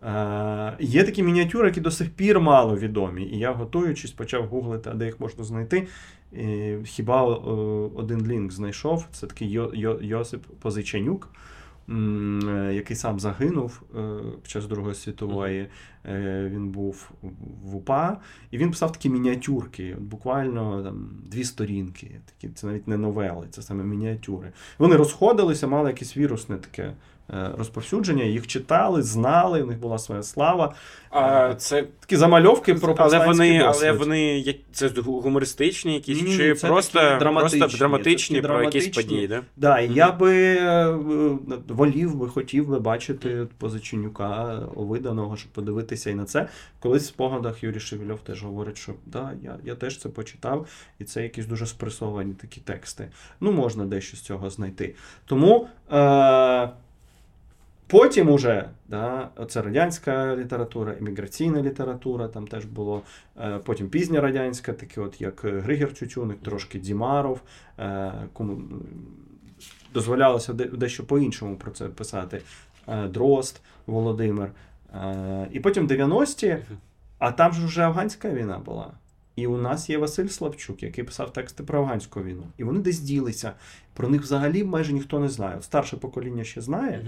Е, є такі мініатюри, які до сих пір мало відомі. І я, готуючись, почав гуглити, а де їх можна знайти. Хіба е, один лінк знайшов. Це такий Йо, Йо, Йосип Позичанюк, який сам загинув е, під час Другої світової. Е, Він був в УПА, і він писав такі мініатюрки, буквально там дві сторінки. Такі, це навіть не новели, це саме мініатюри. Вони розходилися, мали якесь вірусне таке е, розповсюдження, їх читали, знали, у них була своя слава. А це Такі замальовки про але вони, але вони як- це гумористичні якісь, Ні-ні, чи це просто, такі драматичні, просто драматичні це такі про якісь події, да? Да, і Мгм. я би е, волів би, хотів би бачити Позиченюка виданого, щоб подивитися і на це. Колись в спогадах Юрій Шевельов теж говорить, що да, я, я теж це почитав, і це якісь дуже спресовані такі тексти. Ну, можна дещо з цього знайти. Тому е, потім уже, да, це радянська література, імміграційна література, там теж було. Е, потім пізня радянська, такі от як Григір Чучуник, трошки Дімаров, е, кому дозволялося дещо по-іншому про це писати. Е, Дрозд, Володимир. Е, І потім 90-ті, а там ж вже афганська війна була. І у нас є Василь Славчук, який писав тексти про афганську війну. І вони десь ділися. Про них взагалі майже ніхто не знає. Старше покоління ще знає,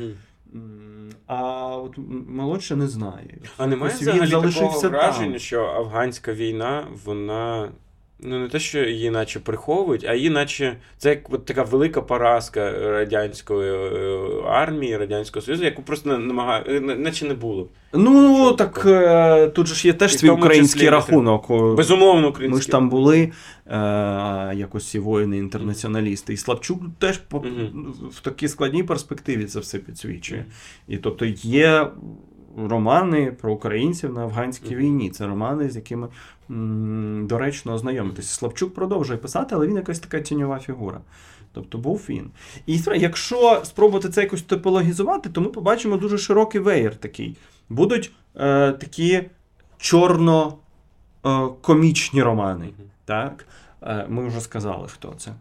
а от молодше не знає. А немає він взагалі такого враження, там. що афганська війна, вона. Ну, не те, що її наче приховують, а її наче це як от така велика поразка радянської е, армії, Радянського Союзу, яку просто намагає, наче не було. Ну, Що так таке? е, тут же ж є теж І свій український числі рахунок. Безумовно, українські. Ми ж там були е, якось ці воїни-інтернаціоналісти. І Славчук теж по, Мгм. в такій складній перспективі це все підсвічує. І тобто є романи про українців на афганській Мгм. війні. Це романи, з якими доречно ознайомитися. Славчук продовжує писати, але він якась така тіньова фігура. Тобто був він. І якщо спробувати це якось типологізувати, то ми побачимо дуже широкий веєр такий. Будуть е, такі чорно-комічні романи. Так? Е, Ми вже сказали, хто це.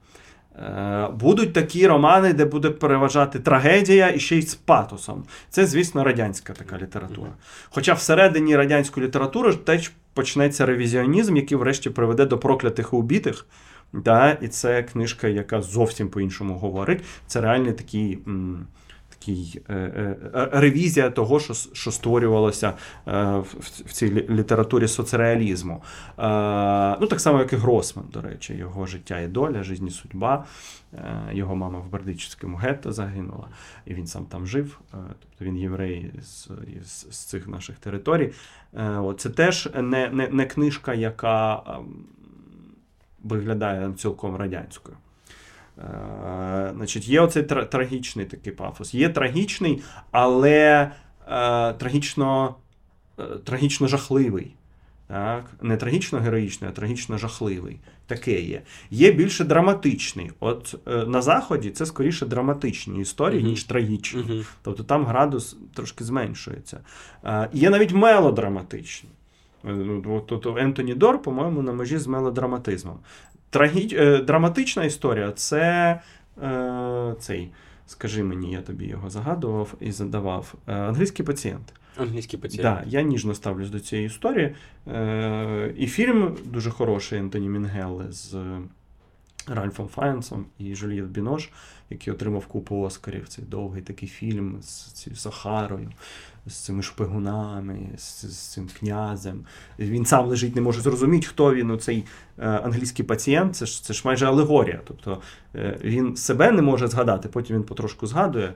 Е, Будуть такі романи, де буде переважати трагедія і ще й з патосом. Це, звісно, радянська така література. Хоча всередині радянської літератури теж почнеться ревізіонізм, який врешті приведе до проклятих і убитих. Да? І це книжка, яка зовсім по-іншому говорить. Це реальний такий. м, Такий е, е, е, ревізія того, що, що створювалося в, цій літературі соцреалізму. Ну, так само, як і Гросман, до речі, його життя і доля, жизнь і судьба. Його мама в Бердичівському гетто загинула, і він сам там жив. Тобто він єврей з, з, з цих наших територій. Це теж не, не, не книжка, яка. ем, виглядає цілком радянською. Е, значить, Є оцей тра- трагічний такий пафос. Є трагічний, але е, трагічно, е, трагічно жахливий. Так? Не трагічно героїчний, а трагічно жахливий. Таке є. Є більше драматичний. От е, на Заході це скоріше драматичні історії, Мгм. ніж трагічні. Мгм. Тобто там градус трошки зменшується. Е, Є навіть мелодраматичні. От Ентоні Дор, по-моєму, на межі з мелодраматизмом. Трагі... е, Драматична історія це е, цей, скажи мені, я тобі його загадував і задавав. Е, англійський пацієнт. Англійський пацієнт. Да, я ніжно ставлюсь до цієї історії. Е, і фільм дуже хороший Ентоні Мінгелли з Ральфом Файнсом і Жюльєт Бінош, який отримав купу Оскарів. Цей довгий такий фільм з цією Сахарою, з цими шпигунами, з, з цим князем. Він сам лежить, не може зрозуміти, хто він, оцей е, англійський пацієнт. Це ж, це ж майже алегорія. Тобто е, він себе не може згадати, потім він потрошку згадує,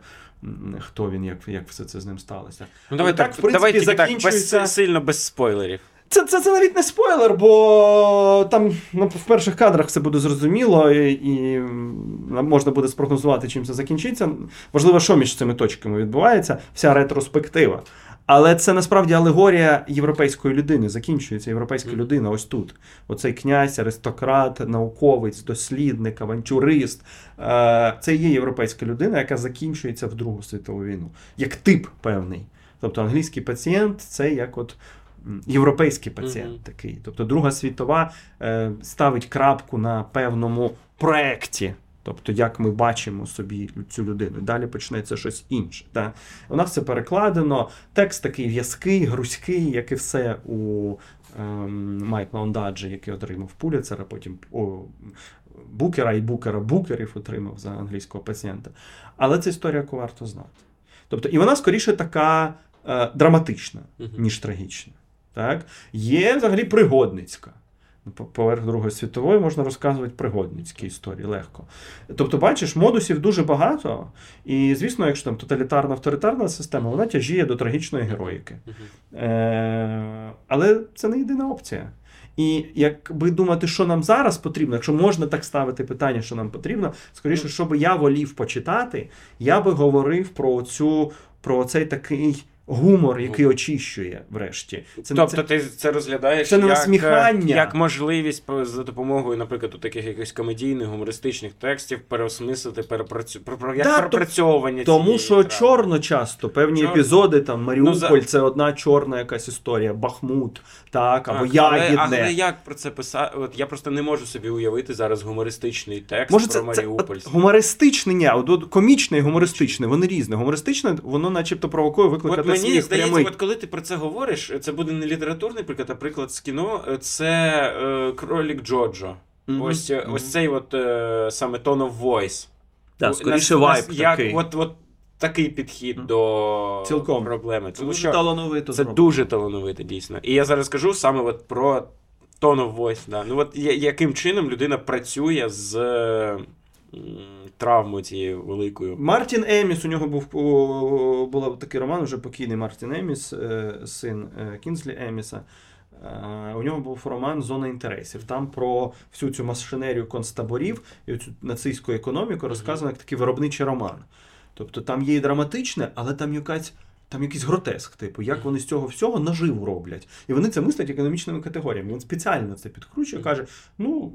хто він, як, як все це з ним сталося. Ну давай так, так, в принципі, давайте закінчується... так, без, сильно без спойлерів. Це, це, це навіть не спойлер, бо там ну, в перших кадрах все буде зрозуміло, і, і можна буде спрогнозувати, чим це закінчиться. Важливо, що між цими точками відбувається, вся ретроспектива. Але це насправді алегорія європейської людини. Закінчується європейська людина ось тут. Оцей князь, аристократ, науковець, дослідник, авантюрист. Е, Це є європейська людина, яка закінчується в Другу світову війну. Як тип певний. Тобто англійський пацієнт це як от європейський пацієнт Мгм. такий. Тобто Друга світова е, ставить крапку на певному проекті. Тобто, як ми бачимо собі цю людину. Далі почнеться щось інше. Та? У нас це перекладено. Текст такий в'язкий, грузький, як і все у ем, Майкла Ондаджі, який отримав Пуліцера, потім о, Букера і Букера Букерів отримав за англійського пацієнта. Але це історія, яку варто знати. Тобто, і вона скоріше така е, драматична, ніж трагічна. Так? Є взагалі пригодницька. Поверх Другої світової можна розказувати пригодницькі історії легко. Тобто, бачиш, модусів дуже багато, і, звісно, якщо там тоталітарна авторитарна система, вона тяжіє до трагічної героїки. Е, але це не єдина опція. І якби думати, що нам зараз потрібно, якщо можна так ставити питання, що нам потрібно, скоріше, що би я волів почитати, я би говорив про цю про цей такий гумор, який очищує врешті. Це, тобто це, ти це розглядаєш це як, насміхання. як можливість за допомогою, наприклад, у таких якихось комедійних, гумористичних текстів переосмислити, перепрацю... як Да, перепрацьовування тому цієї що травми. чорно часто певні Чорно. епізоди, там Маріуполь, Ну, за- це одна чорна якась історія, Бахмут, так, або Так, Ягідне. але як про це писати? От я просто не можу собі уявити зараз гумористичний текст Може, про це, це Маріуполь. от, гумористичне, ні, от, от, комічне і гумористичне, вони різні. Гумористичне, воно начебто провокує викликати мені сміх здається, прямий. от коли ти про це говориш, це буде не літературний приклад, а приклад з кіно. Це е, кролік Джоджо. Мгм. Ось, е, Мгм. ось цей от е, саме tone of voice. Так, скоріше як, такий. От, от такий підхід Мгм. до Цілком. проблеми. Це Тому дуже що талановито це зроблено. дуже талановито, дійсно. І я зараз скажу саме от про tone of voice. Да. Ну, от я- яким чином людина працює з м, травмою цією великою. Мартін Еміс, у нього був була такий роман, вже покійний Мартін Еміс, е, син е, Кінслі Еміса. Е, У нього був роман Зона інтересів. Там про всю цю машинерію концтаборів і цю нацистську економіку розказано як такий виробничий роман. Тобто там є і драматичне, але там якась. Там якийсь гротеск, типу, як вони з цього всього наживу роблять. І вони це мислять економічними категоріями. Він спеціально це підкручує, каже: ну,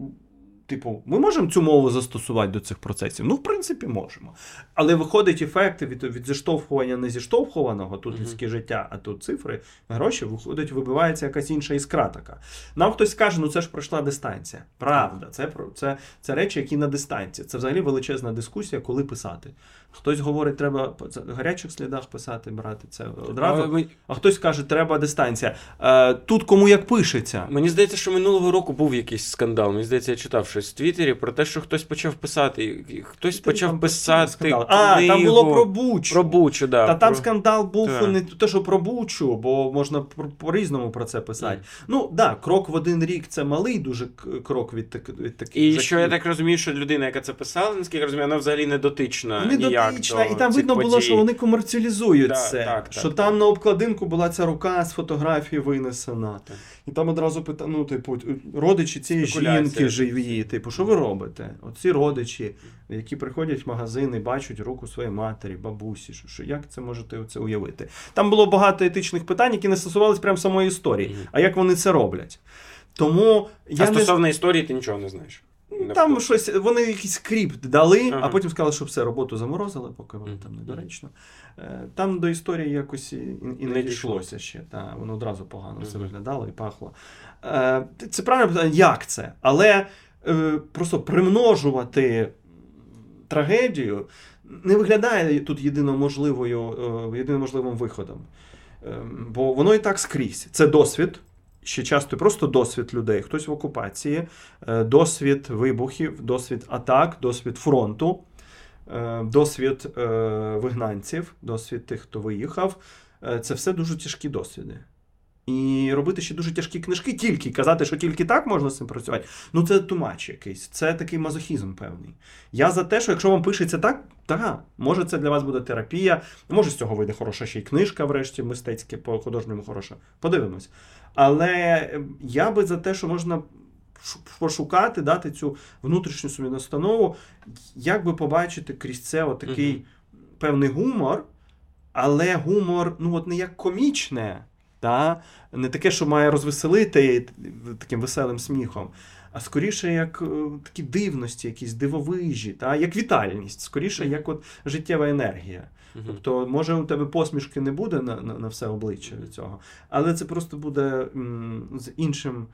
типу, ми можемо цю мову застосувати до цих процесів? Ну, в принципі, можемо. Але виходить ефекти від, від зіштовхування не зіштовхуваного, тут людське життя, а тут цифри, гроші, виходить, вибивається якась інша іскра така. Нам хтось скаже, ну це ж пройшла дистанція. Правда, це, це, це речі, які на дистанції. Це взагалі величезна дискусія, коли писати. Хтось говорить, треба по гарячих слідах писати, брати це одразу. А, ми- А хтось каже, треба дистанція. Е, тут кому як пишеться. Мені здається, що минулого року був якийсь скандал. Мені здається, я читав щось в Твіттері про те, що хтось почав писати. Хтось почав писати. скандал. А, там книгу було про Бучу. Про Бучу, да. Та там про... скандал був Так. не те, що про Бучу, бо можна по- по-різному про це писати. Ну так, да, крок в один рік це малий дуже крок від, так, від таких. І що я так розумію, що людина, яка це писала, наскільки я розумію, вона взагалі не дотична. ніяк Недотична, до і там видно було, що вони комерціалізують Да, це. так, так, що так. там на обкладинку була ця рука з фотографії винесена. Так. І там одразу пита, ну, типу, родичі цієї жінки живі. Типу, що ви робите? Оці родичі, які приходять в магазин і бачать руку своєї матері, бабусі. Що, що як це можете це уявити? Там було багато етичних питань, які не стосувалися прямо самої історії. Мгм. А як вони це роблять? Тому я а не стосовно історії, ти нічого не знаєш. Там щось, вони якийсь скрипт дали, Ага. а потім сказали, що все, роботу заморозили, поки воно там недоречно. Е, Там до історії якось і, і не дійшлося ще. Та, воно одразу погано все виглядало і пахло. Е, Це правильне питання, як це? Але е, просто примножувати трагедію не виглядає тут єдиноможливою, єдиноможливим виходом. Е, Бо воно і так скрізь. Це досвід. Ще часто просто досвід людей. Хтось в окупації, е, досвід вибухів, досвід атак, досвід фронту, е, досвід е, вигнанців, досвід тих, хто виїхав. Це все дуже тяжкі досвіди. І робити ще дуже тяжкі книжки, тільки казати, що тільки так можна з цим працювати. Ну це тумач якийсь, це такий мазохізм певний. Я за те, що якщо вам пишеться так, так, може це для вас буде терапія, може з цього вийде хороша ще й книжка, врешті, мистецьке, по художньому хороша. Подивимось. Але е, я би за те, що можна пошукати, дати цю внутрішню собі настанову, як би побачити крізь це отакий Мгм. певний гумор, але гумор, ну от не як комічне, та? не таке, що має розвеселити таким веселим сміхом, а скоріше як е, такі дивності, якісь дивовижі, та? як вітальність, скоріше як от життєва енергія. Мгм. Тобто, може, у тебе посмішки не буде на, на, на все обличчя від цього, але це просто буде м, з іншим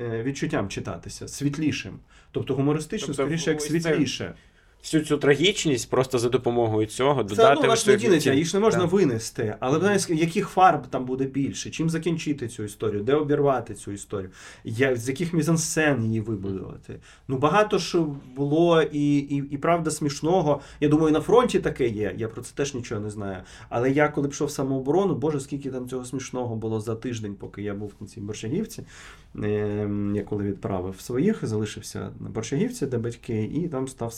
е, відчуттям читатися, світлішим. Тобто гумористично, Тобто, скоріше як ось це світліше. Всю цю трагічність просто за допомогою цього Це додати. ну, ваш не дінеться, відтін- їх ж не можна Так. винести. Але знаєш, яких фарб там буде більше? Чим закінчити цю історію? Де обірвати цю історію? Я, з яких мізансцен її вибудувати? Ну багато ж було і, і, і правда смішного. Я думаю, на фронті таке є. Я про це теж нічого не знаю. Але я коли пішов в самооборону, боже, скільки там цього смішного було за тиждень, поки я був в кінці Борщагівці. Ем, Я коли відправив своїх, залишився на Борщагівці, де батьки, і там став в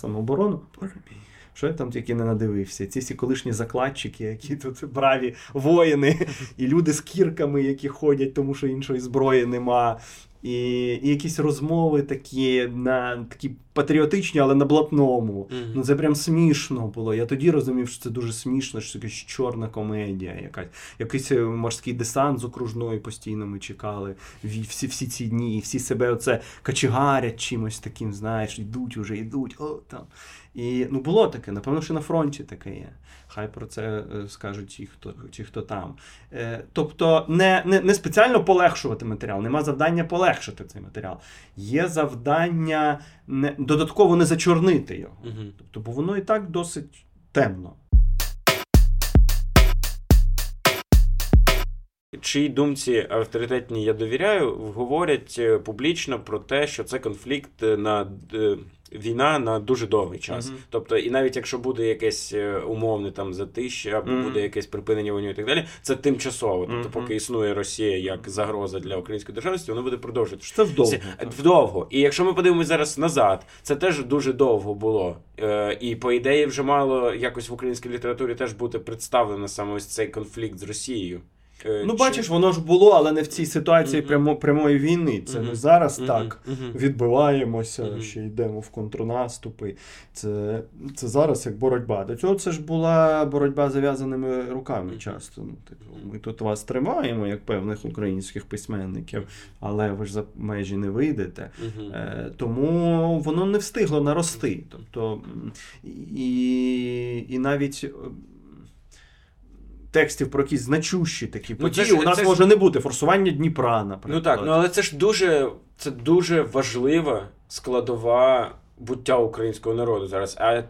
Боже мій. Що я там тільки не надивився? Ці всі колишні закладчики, які тут браві воїни, і люди з кірками, які ходять, тому що іншої зброї нема. І, і якісь розмови такі на такі патріотичні, але на блатному. Мгм. Ну це прям смішно було. Я тоді розумів, що це дуже смішно, що це якась чорна комедія, якась якийсь е, морський десант з окружної постійно ми чекали всі, всі ці дні, і всі себе оце качегарять чимось таким, знаєш, йдуть уже, йдуть, о там. І ну було таке, напевно, що на фронті таке є. Хай про це е, скажуть ті, хто, ті, хто там. Е, тобто, не, не, не спеціально полегшувати матеріал, нема завдання полегшити цей матеріал. Є завдання не, додатково не зачорнити його. Мгм. Тобто, бо воно і так досить темно. Чиїй думці авторитетній я довіряю, говорять е, публічно про те, що це конфлікт на війна на дуже довгий час. Мгм. Тобто, і навіть якщо буде якесь е, умовне там затища, або Мгм. буде якесь припинення вогню і так далі, це тимчасово. Тобто, поки існує Росія як загроза для української державності, воно буде продовжувати. Це вдовго. Це- Вдовго. І якщо ми подивимося зараз назад, це теж дуже довго було. Е, і по ідеї вже мало якось в українській літературі теж бути представлено саме ось цей конфлікт з Росією. Е, Ну, чи- бачиш, воно ж було, але не в цій ситуації Мгм. прямо, прямої війни. Це Мгм. ми зараз Мгм. так відбиваємося, ще йдемо в контрнаступи. Це, це зараз як боротьба. До цього це ж була боротьба зав'язаними руками часто. Ну, типу, ми тут вас тримаємо, як певних українських письменників, але ви ж за межі не вийдете. Е, Тому воно не встигло нарости. Тобто, і, і навіть текстів про якісь значущі такі Ну, події Це, у нас це може не бути. Форсування Дніпра, наприклад. Ну так, ну але це ж дуже, це дуже важлива складова буття українського народу зараз. А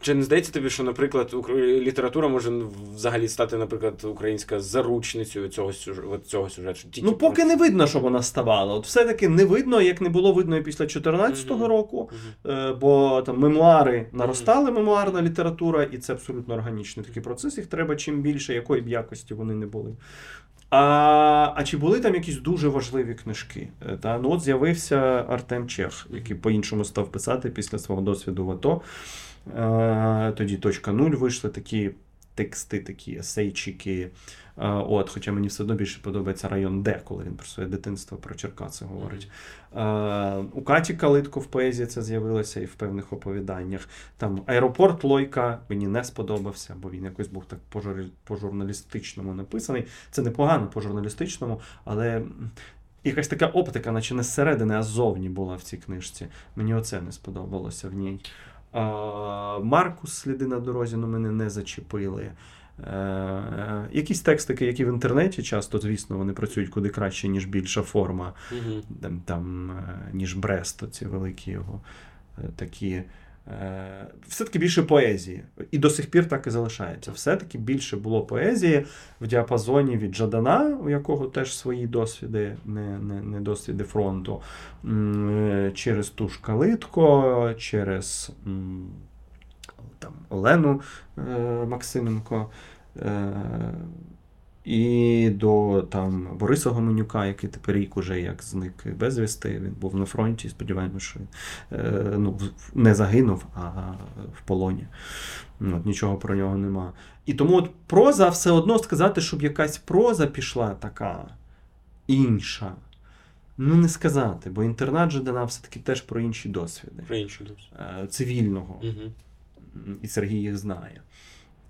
чи не здається тобі, що, наприклад, література може взагалі стати, наприклад, українська заручницею цього сюжету, цього сюжету? Ну, поки не видно, що вона ставала. От все-таки не видно, як не було видно і після 14-го Мгм. року. Е, Бо там мемуари наростали, мемуарна література, і це абсолютно органічний такий процес. Їх треба чим більше, якої б якості вони не були. А, а чи були там якісь дуже важливі книжки? Е, Та? Ну, от з'явився Артем Чех, який по-іншому став писати після свого досвіду в АТО. Е, Тоді точка нуль вийшли такі тексти, такі есейчики. Е, От, хоча мені все одно більше подобається район Д, коли він про своє дитинство про Черкаси говорить. Е, У Каті Калитко в поезії це з'явилося і в певних оповіданнях. Там аеропорт Лойка мені не сподобався, бо він якось був так по-журналістичному написаний. Це непогано по журналістичному, але якась така оптика, наче не зсередини, а ззовні була в цій книжці. Мені оце не сподобалося в ній. Маркус сліди на дорозі ну, мене не зачепили. Е, якісь текстики, які в інтернеті часто, звісно, вони працюють куди краще, ніж більша форма, там, е, ніж Брест, ці великі його е, такі. Е, Все-таки більше поезії. І до сих пір так і залишається. Все-таки більше було поезії в діапазоні від Жадана, у якого теж свої досвіди, не, не, не досвіди фронту, е, через ту ж Калитко, через там, Олену е, Максименко. І до там Бориса Гоменюка, який тепер рік уже як зник безвісти. Він був на фронті. Сподіваємося, що е, ну, не загинув, а в полоні. Ну, От, нічого про нього нема. І тому от проза все одно сказати, щоб якась проза пішла така інша. Ну, не сказати, бо інтернат Жадана все-таки теж про інші досвіди Про іншу досвід. е, цивільного Мгм. і Сергій їх знає.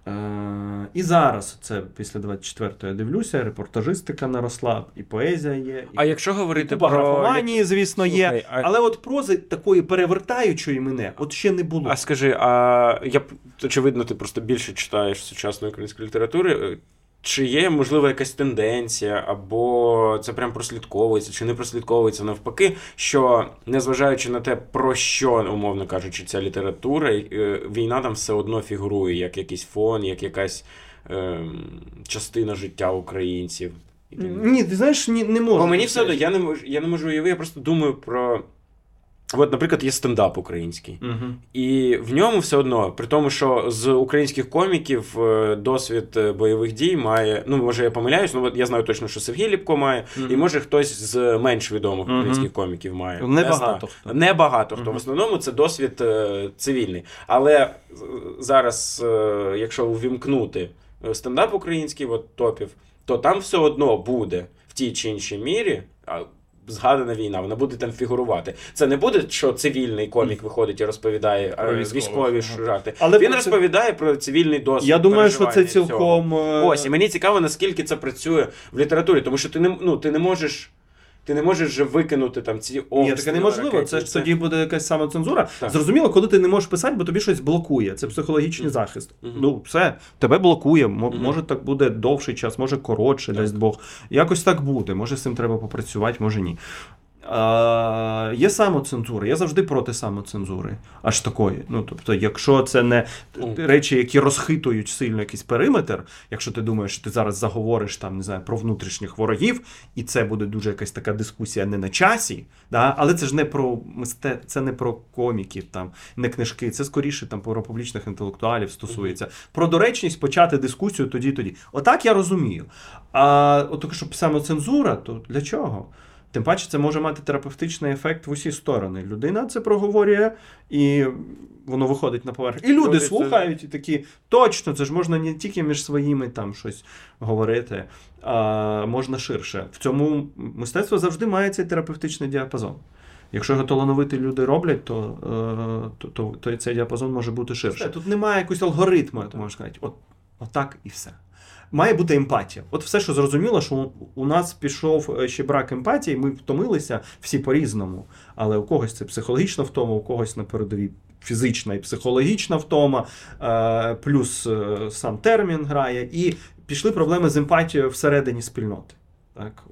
Е, і зараз це після 24-го я дивлюся, репортажистика наросла, і поезія є, і А якщо говорити про графоманії, звісно, є. А- Але от прози такої перевертаючої мене от ще не було. А скажи, а я очевидно, ти просто більше читаєш сучасної української літератури. Е, Чи є, можливо, якась тенденція, або це прям прослідковується, чи не прослідковується навпаки, що незважаючи на те, про що, умовно кажучи, ця література, е, війна там все одно фігурує як якийсь фон, як якась ем, частина життя українців. Ні, ти знаєш, ні, не можу. Бо мені все одно, я не можу, я не можу уявити, я просто думаю про. От, наприклад, є стендап український. Угу. І в ньому все одно, при тому, що з українських коміків е, досвід е, бойових дій має. Ну, може, я помиляюсь, ну я знаю точно, що Сергій Ліпко має, і може хтось з менш відомих українських коміків має. Небагато хто. Небагато хто. Мгм. В основному це досвід е, цивільний. Але зараз, якщо увімкнути стендап український, от топів, то там все одно буде в тій чи іншій мірі. Згадана війна, вона буде там фігурувати. Це не буде, що цивільний комік виходить і розповідає Про е, військові жарти. Але Він про розповідає про цивільний досвід. Я думаю, що це цілком. е, Ось, і мені цікаво, наскільки це працює в літературі, тому що ти не, ну, ти не можеш. Ти не можеш вже викинути там ці Ні, таке неможливо. Це ж тоді буде якась самоцензура. Так. Зрозуміло, коли ти не можеш писати, бо тобі щось блокує. Це психологічний Мгм. захист. Мгм. Ну, все, тебе блокує. Mm-hmm. Може, так буде довший час, може коротше, дасть Бог. Якось так буде. Може, з цим треба попрацювати, може ні. А, є самоцензура. Я завжди проти самоцензури. Аж такої. Ну, тобто, якщо це не Ну. речі, які розхитують сильно якийсь периметр, якщо ти думаєш, що ти зараз заговориш там, не знаю, про внутрішніх ворогів, і це буде дуже якась така дискусія не на часі, да? але це ж не про мисте... це не про коміків, там, не книжки, це скоріше там про публічних інтелектуалів стосується. Про доречність почати дискусію тоді тоді. Отак я розумію. А от щоб самоцензура, то для чого? Тим паче, це може мати терапевтичний ефект в усі сторони. Людина це проговорює, і воно виходить на поверхню. І люди Люди це- слухають і такі, точно, це ж можна не тільки між своїми там щось говорити, а можна ширше. В цьому мистецтво завжди має цей терапевтичний діапазон. Якщо його талановиті люди роблять, то, е, то, то, то цей діапазон може бути ширше. Тут немає якогось алгоритму, можна сказати. От, отак і все. Має бути емпатія. От все, що зрозуміло, що у- нас пішов е, ще брак емпатії, ми втомилися всі по-різному. Але у когось це психологічна втома, у когось на передовій фізична і психологічна втома, е, плюс е, сам термін грає, і пішли проблеми з емпатією всередині спільноти. Так?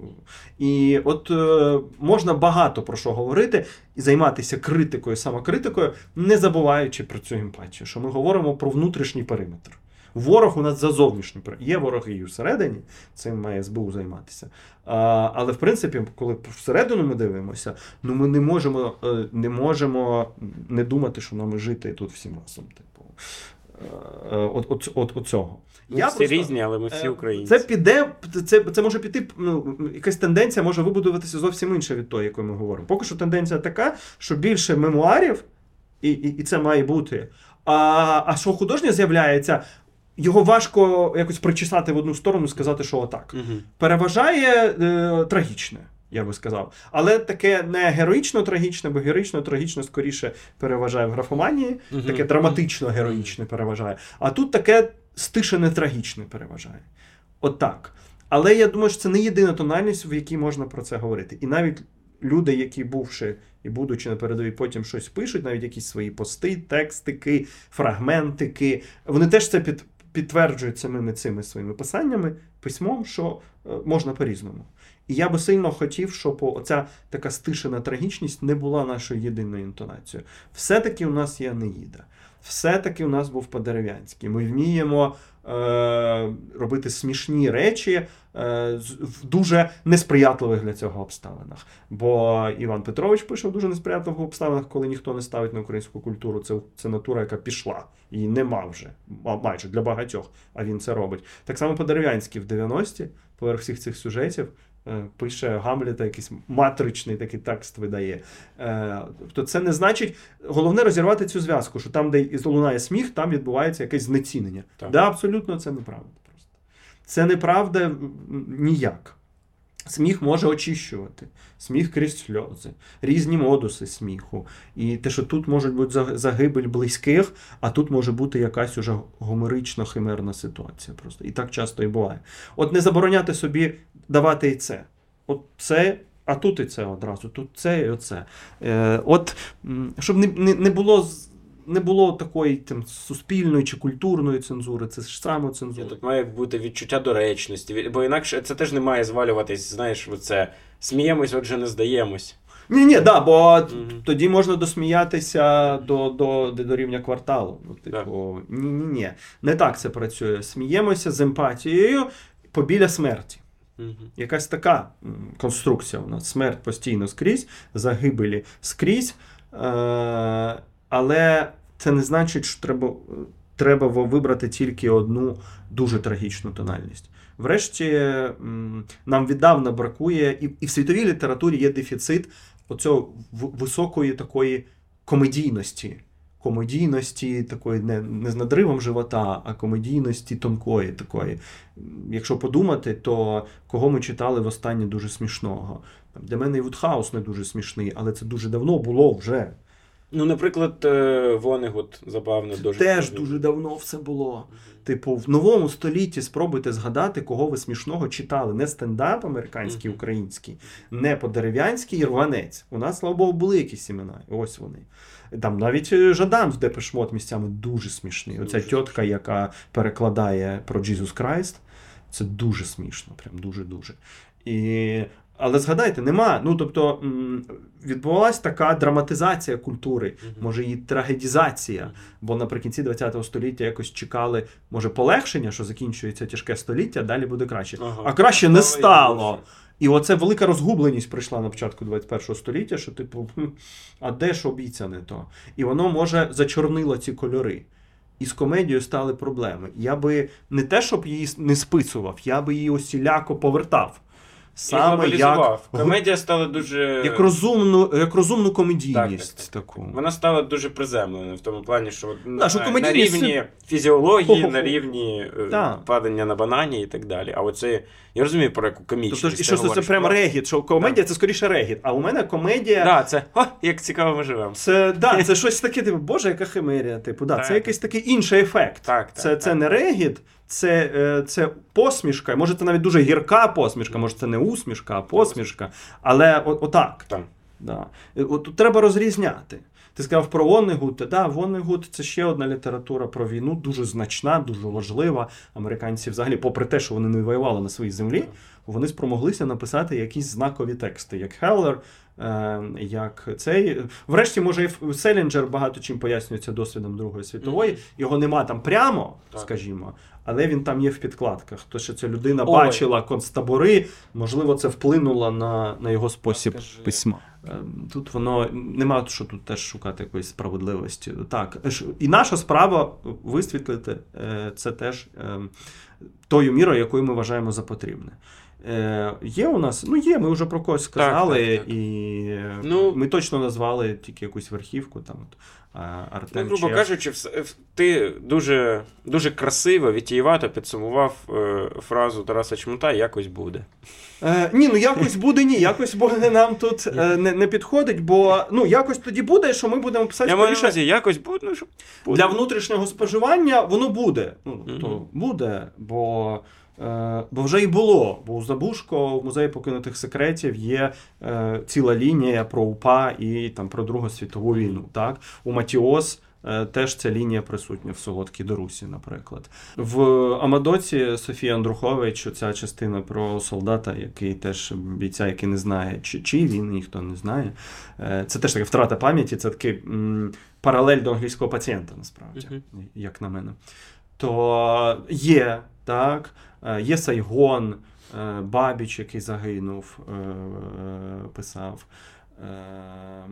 І от е, можна багато про що говорити і займатися критикою, самокритикою, не забуваючи про цю емпатію, що ми говоримо про внутрішній периметр. Ворог у нас за зовнішній периметр. Є вороги і всередині, цим має СБУ займатися. А, але в принципі, коли всередину ми дивимося, ну ми не можемо, е, не можемо не думати, що нам жити тут всім разом. Типу, Е, от, от, от, от цього. Ми всі просто- різні, але ми всі Е, українці. Це піде, це, це може піти. Ну, якась тенденція може вибудуватися зовсім інша від тої, якої ми говоримо. Поки що тенденція така, що більше мемуарів, і, і, і це має бути. А, а що художнє з'являється, його важко якось причесати в одну сторону, сказати, що отак. Угу. Переважає е, трагічне, я би сказав. Але таке не героїчно трагічне, бо героїчно трагічне скоріше переважає в графоманії, Мгм. таке драматично героїчне переважає. А тут таке стишене трагічне переважає. Отак. Але я думаю, що це не єдина тональність, в якій можна про це говорити. І навіть люди, які бувши і будучи на передовій, потім щось пишуть, навіть якісь свої пости, текстики, фрагментики, вони теж це під, підтверджують самими цими своїми писаннями, письмом, що е, можна по-різному. І я би сильно хотів, щоб оця така стишена трагічність не була нашою єдиною інтонацією. Все-таки у нас є Неїда. Все-таки у нас був Подерев'янський. Ми вміємо робити смішні речі е, в дуже несприятливих для цього обставинах. Бо Іван Петрович пише в дуже несприятливих обставинах, коли ніхто не ставить на українську культуру. Це, це натура, яка пішла. Її нема вже ма- майже для багатьох, а він це робить. Так само по дерев'янській в 90-ті, поверх всіх цих сюжетів, е, пише Гамлета, якийсь матричний такий текст видає. Е, Тобто це не значить, головне розірвати цю зв'язку, що там, де і лунає сміх, там відбувається якесь знецінення. Так. Да, абсолютно це неправда. Просто. Це неправда ніяк. Сміх може очищувати, сміх крізь сльози, різні модуси сміху. І те, що тут може бути за- загибель близьких, а тут може бути якась уже гомерично химерна ситуація. Просто. І так часто і буває. От не забороняти собі давати і це. От це, а тут і це одразу, тут це і оце. Е, от, щоб не, не, не було. Не було такої там, суспільної чи культурної цензури, це ж самоцензура. Тут має бути відчуття доречності, бо інакше це теж не має звалюватись, знаєш, оце сміємось, отже, не здаємось. Ні, ні, да, бо Мгм. тоді можна досміятися до, до, до, до рівня кварталу. Ну, типу, ні, ні, ні. Не так це працює. Сміємося з емпатією побіля смерті. Угу. Якась така конструкція у нас. Смерть постійно скрізь, загибелі скрізь. Е- але це не значить, що треба, треба вибрати тільки одну дуже трагічну тональність. Врешті, нам віддавна бракує, і, і в світовій літературі є дефіцит оцього високої такої комедійності. Комедійності такої не, не з надривом живота, а комедійності тонкої такої. Якщо подумати, то кого ми читали востаннє дуже смішного. Для мене і Вудхаус не дуже смішний, але це дуже давно було вже. Ну, наприклад, е, Вонегут забавно дуже. Теж дуже давно все було. Типу, в новому столітті спробуйте згадати, кого ви смішного читали. Не стендап американський, український, не подерев'янський і рванець. У нас, слава Богу, були якісь імена. Ось вони. Там навіть е, Жадан в Депешмот місцями дуже смішний. Оця Дуже тітка, яка перекладає про Jesus Christ, це дуже смішно, прям дуже-дуже. І... Але згадайте, нема. Ну тобто м, відбувалась така драматизація культури, може і трагедізація. Бо наприкінці ХХ століття якось чекали, може, полегшення, що закінчується тяжке століття, далі буде краще. Ага. А краще не Стало. І оце велика розгубленість прийшла на початку 21 століття, що, типу, а де ж обіцяне то? І воно може зачорнило ці кольори. І з комедією стали проблеми. Я би не те, щоб її не списував, я би її осіляко повертав. І Саме як. Комедія стала дуже. як, розумну, як розумну комедійність Так, так, таку. Вона стала дуже приземленою в тому плані, що от на, що на рівні фізіології, Хо-хо-хо. на рівні е, Так. падання на банані і так далі. А оце я розумію про яку комічність. Тобто, і що це, це говориш. прям регіт, що комедія це скоріше регіт. А у мене комедія. Да, це о, як цікаво ми живемо. Це, да, це щось таке, типу, боже, яка химерія. Типу, да, Так. це якийсь такий інший ефект. Так, так, це, так. це не регіт, це, е, це посмішка. Може, це навіть дуже гірка посмішка, може, це не усмішка, а посмішка. Але о- отак. Там. Да. От тут треба розрізняти. Ти сказав про Воннегут. Да, Воннегут це ще одна література про війну, дуже значна, дуже важлива. Американці, взагалі, попри те, що вони не воювали на своїй землі, вони спромоглися написати якісь знакові тексти, як Хеллер, як цей. Врешті, може, і Селінджер багато чим пояснюється досвідом Другої світової. Його нема там прямо, Так. скажімо, але він там є в підкладках. То, що ця людина Ой. бачила концтабори, можливо, це вплинуло на, на його спосіб Скажи. письма. Ем, Тут воно нема що тут теж шукати якоїсь справедливості. Так, і наша справа висвітлити е, це теж ем, тою мірою, якою ми вважаємо за потрібне. Е, Є у нас, ну є, ми вже про когось сказали, так, так. і Ну- ми точно назвали тільки якусь верхівку, там от, а, Ну, грубо Чех. кажучи, ти дуже, дуже красиво, вітієвато підсумував е, фразу Тараса Чмута якось буде. Е, ні, ну якось буде ні, якось буде нам тут е, не, не підходить, бо ну якось тоді буде, що ми будемо писати Я маю на увазі, якось буде. Ну, що буде. для внутрішнього споживання, воно буде. Ну, Мгм. то буде, бо. Е, бо вже і було. Бо у Забушко в музеї покинутих секретів є е, ціла лінія про УПА і там про Другу світову війну. Так? У Матіос е, теж ця лінія присутня в Солодкій Дорусі, наприклад. В Амадоці Софії Андрухович ця частина про солдата, який теж бійця, який не знає, чи, чий він, ніхто не знає. Е, це теж така втрата пам'яті, це такий м, паралель до англійського пацієнта, насправді, як на мене. То є, так, є Сайгон, е, Бабіч, який загинув, е, писав. Е,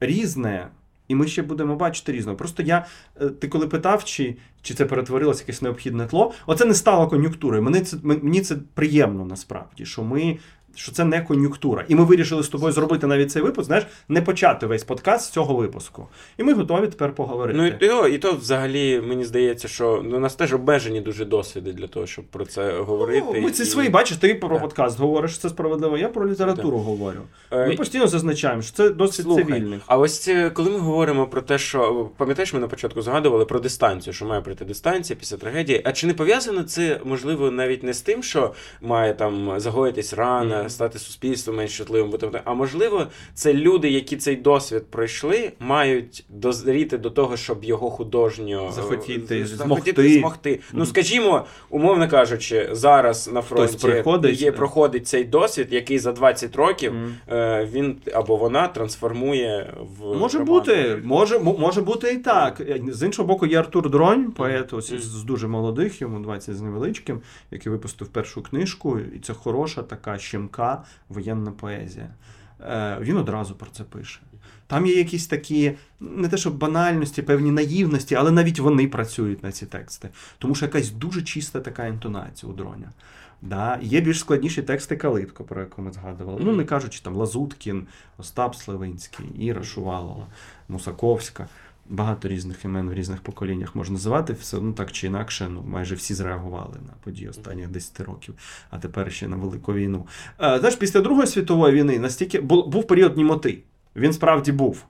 Різне. І ми ще будемо бачити різного. Просто я, е, ти коли питав, чи, чи це перетворилося якесь необхідне тло, оце не стало кон'юнктурою. Мені це, мені це приємно насправді, що ми. Що це не кон'юнктура. І ми вирішили з тобою зробити навіть цей випуск, знаєш, не почати весь подкаст з цього випуску. І ми готові тепер поговорити. Ну і то, і то взагалі мені здається, що ну, у нас теж обмежені дуже досвіди для того, щоб про це говорити. Ну, ми це І- свої, бачиш, ти про Так. подкаст говориш, це справедливо. Я про літературу говорю. Е, Ми постійно зазначаємо, що це досвід Слухай, цивільних. А ось це, коли ми говоримо про те, що пам'ятаєш, ми на початку згадували про дистанцію, що має прийти дистанція після трагедії. А чи не пов'язано це можливо навіть не з тим, що має там загоїтись рана. Стати суспільство менш чутливим, а можливо, це люди, які цей досвід пройшли, мають дозріти до того, щоб його художньо е, Захотіти, змогти. змогти. Ну скажімо, умовно кажучи, зараз на фронті приходить, є е. проходить цей досвід, який за 20 років е, він або вона трансформує в Може роман. бути, може, може бути і так. З іншого боку, є Артур Дронь, поет ось з дуже молодих, йому 20 з невеличким, який випустив першу книжку, і це хороша така щемка воєнна поезія. Е, Він одразу про це пише. Там є якісь такі, не те, що банальності, певні наївності, але навіть вони працюють на ці тексти. Тому що якась дуже чиста така інтонація у дроня. Да? Є більш складніші тексти Калитко, про яку ми згадували. Ну, не кажучи там Лазуткін, Остап Сливинський, Іра Шувалова, Мусаковська. Багато різних імен в різних поколіннях можна називати, все одно так чи інакше, ну майже всі зреагували на події останніх 10 років, а тепер ще на велику війну. Е, знаєш, після Другої світової війни настільки бу- був період німоти. Він справді був.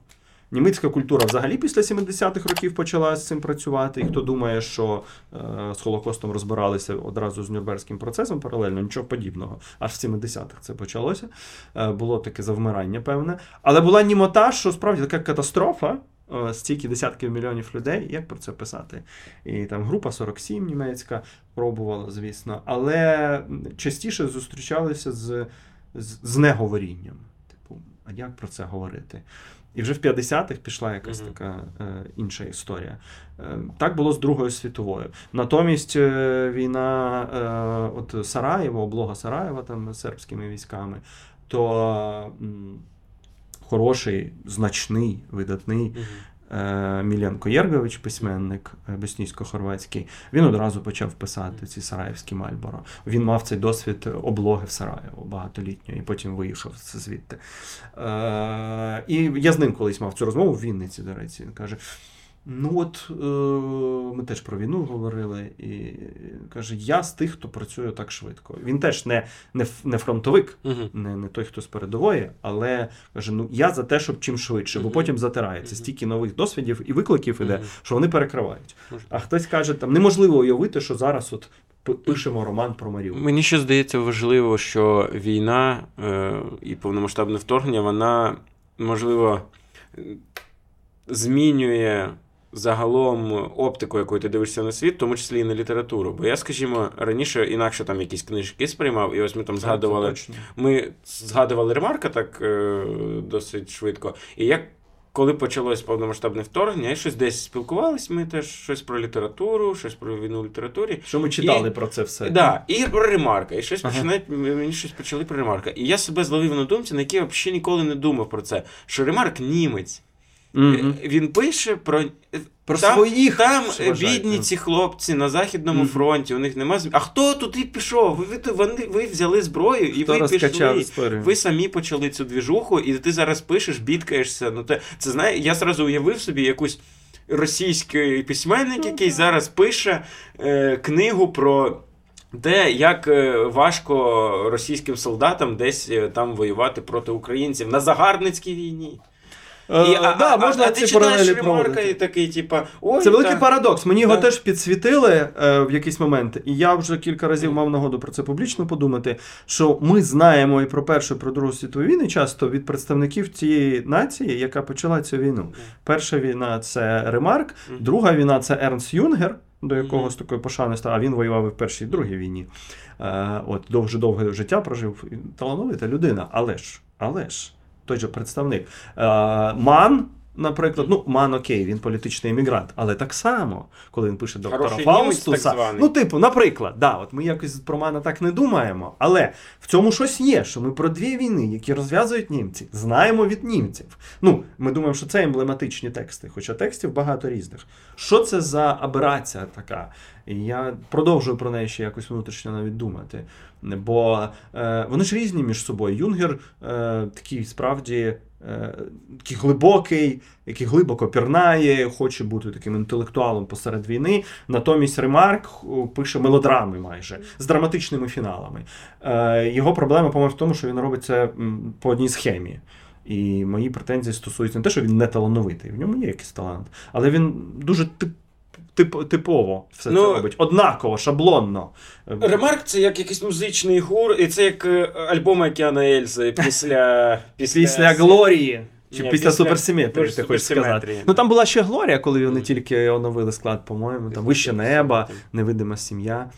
Німецька культура взагалі після 70-х років почала з цим працювати. І хто думає, що е, з Холокостом розбиралися одразу з Нюрнберзьким процесом паралельно, нічого подібного. Аж в 70-х це почалося. Е, було таке завмирання, певне. Але була німота, що справді така катастрофа. Е, Стільки десятків мільйонів людей, як про це писати? І там група 47 німецька пробувала, звісно, але частіше зустрічалися з, з, з неговорінням. Типу, а як про це говорити? І вже в 50-х пішла якась Мгм. така е, інша історія. Е, так було з Другою світовою. Натомість е, війна е, от Сараєва, облога Сараєва там сербськими військами, то м, хороший, значний, видатний Мгм. е, Міленко Єргович, письменник е, боснійсько-хорватський, він одразу почав писати ці сараївські Мальборо. Він мав цей досвід облоги в Сараєво багатолітньої, і потім виїхав звідти. Е, і я з ним колись мав цю розмову в Вінниці, до речі. Він каже. Ну от е, ми теж про війну говорили, і каже: я з тих, хто працює так швидко. Він теж не, не, не фронтовик, Мгм. не, не той, хто з передової, але каже: ну я за те, щоб чим швидше, бо потім затирається. Мгм. Стільки нових досвідів і викликів іде, Мгм. що вони перекривають. Може. А хтось каже, там неможливо уявити, що зараз от пишемо роман про Маріуполь. Мені ще здається важливо, що війна е, і повномасштабне вторгнення, вона, можливо, е, змінює загалом оптику, якою ти дивишся на світ, в тому числі і на літературу. Бо я, скажімо, раніше інакше там якісь книжки сприймав, і ось ми там згадували. Ми згадували ремарка так е, досить швидко. І як коли почалось повномасштабне вторгнення, і щось десь спілкувались, ми теж щось про літературу, щось про війну в літературі. Що ми читали І- про це все. Да, і про ремарка. І щось Ага. починають мені щось почали про ремарка. І я себе зловив на думці, на якій я взагалі ніколи не думав про це. Що ремарк німець. Е, Він пише про. Про там, своїх там бідні ну. ці хлопці на Західному Мгм. фронті, у них нема зм... А хто туди пішов? Ви, ви, вони, ви взяли зброю і Хто ви пішли. історію? Ви самі почали цю двіжуху, і ти зараз пишеш, бідкаєшся. Ну, те, це знає, я зразу уявив собі якусь російський письменник, Ну, який зараз пише е, книгу про. Те, як е, важко російським солдатам десь е, там воювати проти українців на загарбницькій війні. Е, І, а, да, а, можна а, ці ти читаєш ремарка і такий, типа, ой, Це великий та... парадокс. Мені його Да. теж підсвітили е, в якийсь момент, і я вже кілька разів мав нагоду про це публічно подумати. Що ми знаємо і про Першу, і про Другу світову війни часто від представників цієї нації, яка почала цю війну. Перша війна це Ремарк, друга війна це Ернст Юнгер, до якого з такою пошани став, а він воював і в першій і другій війні. Е, от дуже довге життя прожив талановита людина. Але ж, але ж, той же представник. Е, Ман. Наприклад, ну Ман окей, він політичний емігрант, але так само, коли він пише доктора Хороший німець, Фаустуса, так званий. ну, типу, наприклад, да, от ми якось про Мана так не думаємо, але в цьому щось є, що ми про дві війни, які розв'язують німці, знаємо від німців. Ну, ми думаємо, що це емблематичні тексти, хоча текстів багато різних. Що це за аберація така? Я продовжую про неї ще якось внутрішньо навіть думати. Бо е, вони ж різні між собою. Юнгер е, такий справді такий глибокий, який глибоко пірнає, хоче бути таким інтелектуалом посеред війни. Натомість Ремарк е, пише мелодрами майже з драматичними фіналами. Е, його проблема, по-моєму, в тому, що він робить це по одній схемі. І мої претензії стосуються не те, що він не талановитий, в ньому є якийсь талант, але він дуже тип, тип, типово все Ну, це робить. Однаково, шаблонно. Ремарк це як якийсь музичний гур, і це як е, альбом Океана Ельзи після. Після, Після Глорії. Чи Ні, після, після- суперсиметрії, ти хочеш сказати. Ну там була ще Глорія, коли вони mm. тільки оновили склад, по-моєму. Там вище неба, невидима сім'я.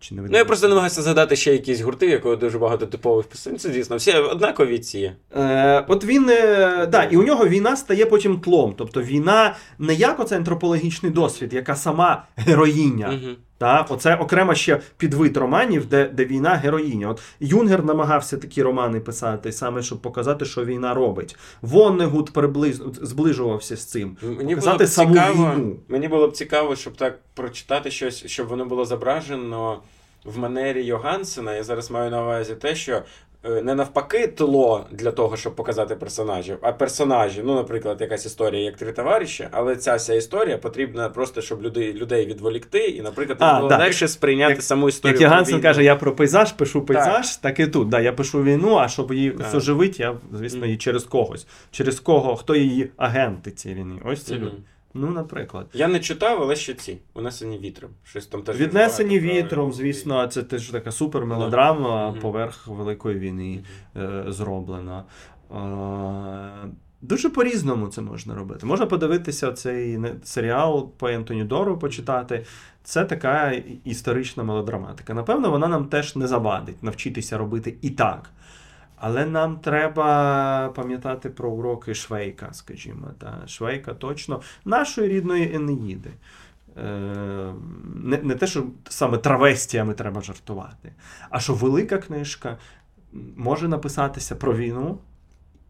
Чи невидима Ну я просто намагаюся згадати ще якісь гурти, якого дуже багато типових пісень. Це дійсно всі однакові ці. Е, от він, е, да, і у нього війна стає потім тлом. Тобто війна не як оце антропологічний досвід, яка сама героїня. Мгм. Та, оце окремо ще підвид романів, де, де війна героїня. От Юнгер намагався такі романи писати, саме щоб показати, що війна робить. Воннегуд приблизно Ну, зближувався з цим. Мені було б саму цікаво, війну. мені було б цікаво, щоб так прочитати щось, щоб воно було зображено в манері Йогансена. Я зараз маю на увазі те, що не навпаки тло для того, щоб показати персонажів, а персонажі, ну, наприклад, якась історія, як три товариші, але ця вся історія потрібна просто, щоб люди, людей відволікти, і, наприклад, А, було да. легше сприйняти Як- саму історію. Як про каже, я про пейзаж пишу пейзаж, так, і тут. Да, я пишу війну, а щоб її Так. все живить, я, звісно, її через когось. Через кого, хто її агенти цієї війни. Ось ці люди. Ну, наприклад. Я не читав, але ще ці. Унесені вітром. Щось там теж Віднесені вітром, звісно, це теж така супер мелодрама Мгм. поверх Великої війни е, зроблена. Е, Дуже по-різному це можна робити. Можна подивитися цей серіал по Ентоні Дору почитати. Це така історична мелодраматика. Напевно, вона нам теж не завадить навчитися робити і так. Але нам треба пам'ятати про уроки Швейка, скажімо. Та. Швейка точно нашої рідної Енеїди. Е, не, не те, що саме травестіями треба жартувати, а що велика книжка може написатися про війну,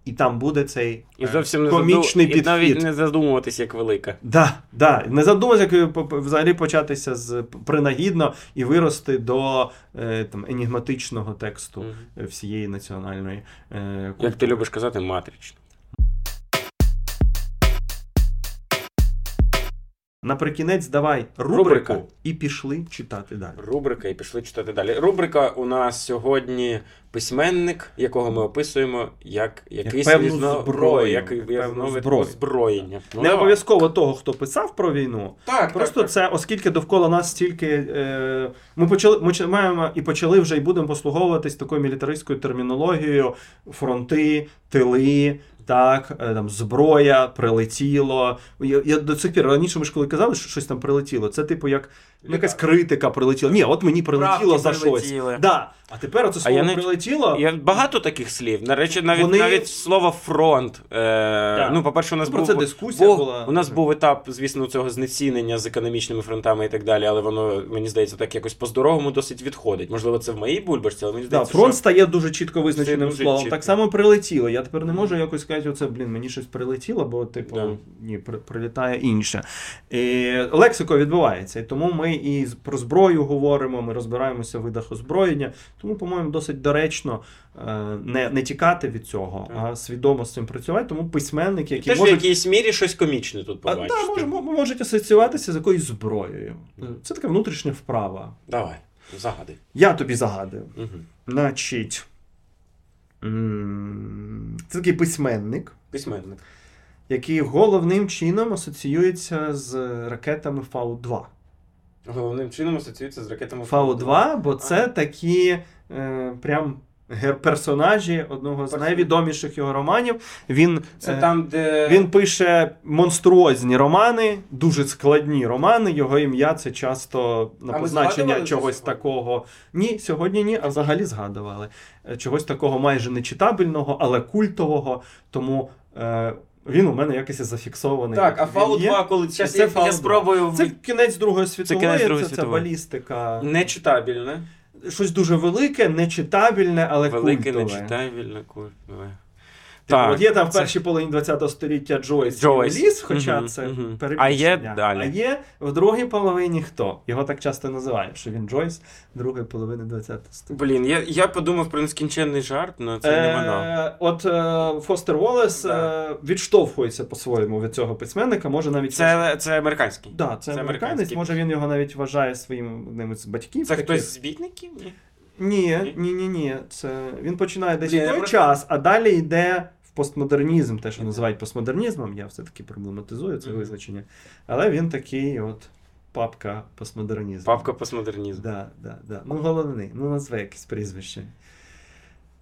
і там буде цей І е, зовсім не комічний підхід. і навіть не задумуватись, як велика. Да, да. Не задумайся, як по- взагалі початися з принагідно і вирости до е, там, енігматичного тексту mm -hmm. всієї національної е, Як ти любиш казати, матрично. Наприкінець давай рубрику, Рубрика. і пішли читати далі. Рубрика і пішли читати далі. Рубрика у нас сьогодні письменник, якого ми описуємо як якийсь певну різно- зброю, як, як як певну зброю. озброєння. Ну, Не обов'язково того, хто писав про війну. Так, Просто так, це, оскільки довкола нас стільки. Е, ми почали ми маємо і почали вже і будемо послуговуватись такою мілітаристською термінологією: фронти, тили. Так, е, там зброя, прилетіло. Я, я до цих пір раніше ми ж коли казали, що щось там прилетіло. Це типу як ну, якась критика прилетіла. Ні, от мені прилетіло Правки за прилетіли. щось. Да. А тепер оце А слово я не- прилетіло. Я багато таких слів. На речі, навіть Вони- навіть слово фронт. Е, Ну, по-перше, у нас Про був, це дискусія був, була. У нас був етап, звісно, цього знецінення з економічними фронтами і так далі, але воно, мені здається, так якось по-здоровому досить відходить. Можливо, це в моїй бульбашці, але мені Да, здається, фронт що... стає дуже чітко визначеним дуже словом. чітко. Так само прилетіло. Я тепер не можу якось сказати, оце, блін, мені щось прилетіло, бо, типу, Да. ні, при- прилітає інше. І лексико відбувається. І тому ми і про зброю говоримо, ми розбираємося в видах озброєння. Тому, по-моєму, досить доречно е, не, не тікати від цього, Так. а свідомо з цим працювати. Тому письменники, які теж в якійсь мірі щось комічне тут а, побачиш. да, може, можуть асоціюватися з якоюсь зброєю. Це така внутрішня вправа. Давай, загади. Я тобі загадую. Угу. Значить, це такий письменник, Письменник. який головним чином асоціюється з ракетами Фау-2. Головним чином асоціюється з ракетами Фау-2, бо це такі е, прям персонажі одного з найвідоміших його романів. Він, Це е, там, де. він пише монструозні романи, дуже складні романи. Його ім'я це часто на А позначення чогось такого. Ні, сьогодні ні, а взагалі згадували. Е, Чогось такого майже нечитабельного, але культового. Тому е, він у мене якось зафіксований. Так, а Fallout Фау є. 2, коли це, Це я, я спробую. Це кінець Другої світової, це, кінець Другої це, світової. балістика. Нечитабельне. Щось дуже велике, нечитабельне, але Велике, культове. нечитабельне, культове. Типу, Так, от є там в це- першій половині ХХ століття Джойс, Джойс. Ліс, хоча Мгм, це мгм. перебільшення. А є далі. А є в другій половині хто? Його так часто називають, що він Джойс другої половини ХХ століття. Блін, я, я подумав про нескінченний жарт, але це не воно. Е, от е, Фостер Волес Да. е, відштовхується по-своєму від цього письменника, може навіть Це, це американський. Да, це, це американець, може він його навіть вважає своїм одним із батьків. Це таких. хтось з бітників? Ні. Ні, ні, ні, ні. Це він починає десь Блін, в я той просто- час, а далі йде в постмодернізм, те, що називають постмодернізмом. Я все-таки проблематизую це Мгм. визначення. Але він такий, от папка постмодернізму. Папка постмодернізму. Да, да, да. Ну, головний, ну назви якесь прізвище.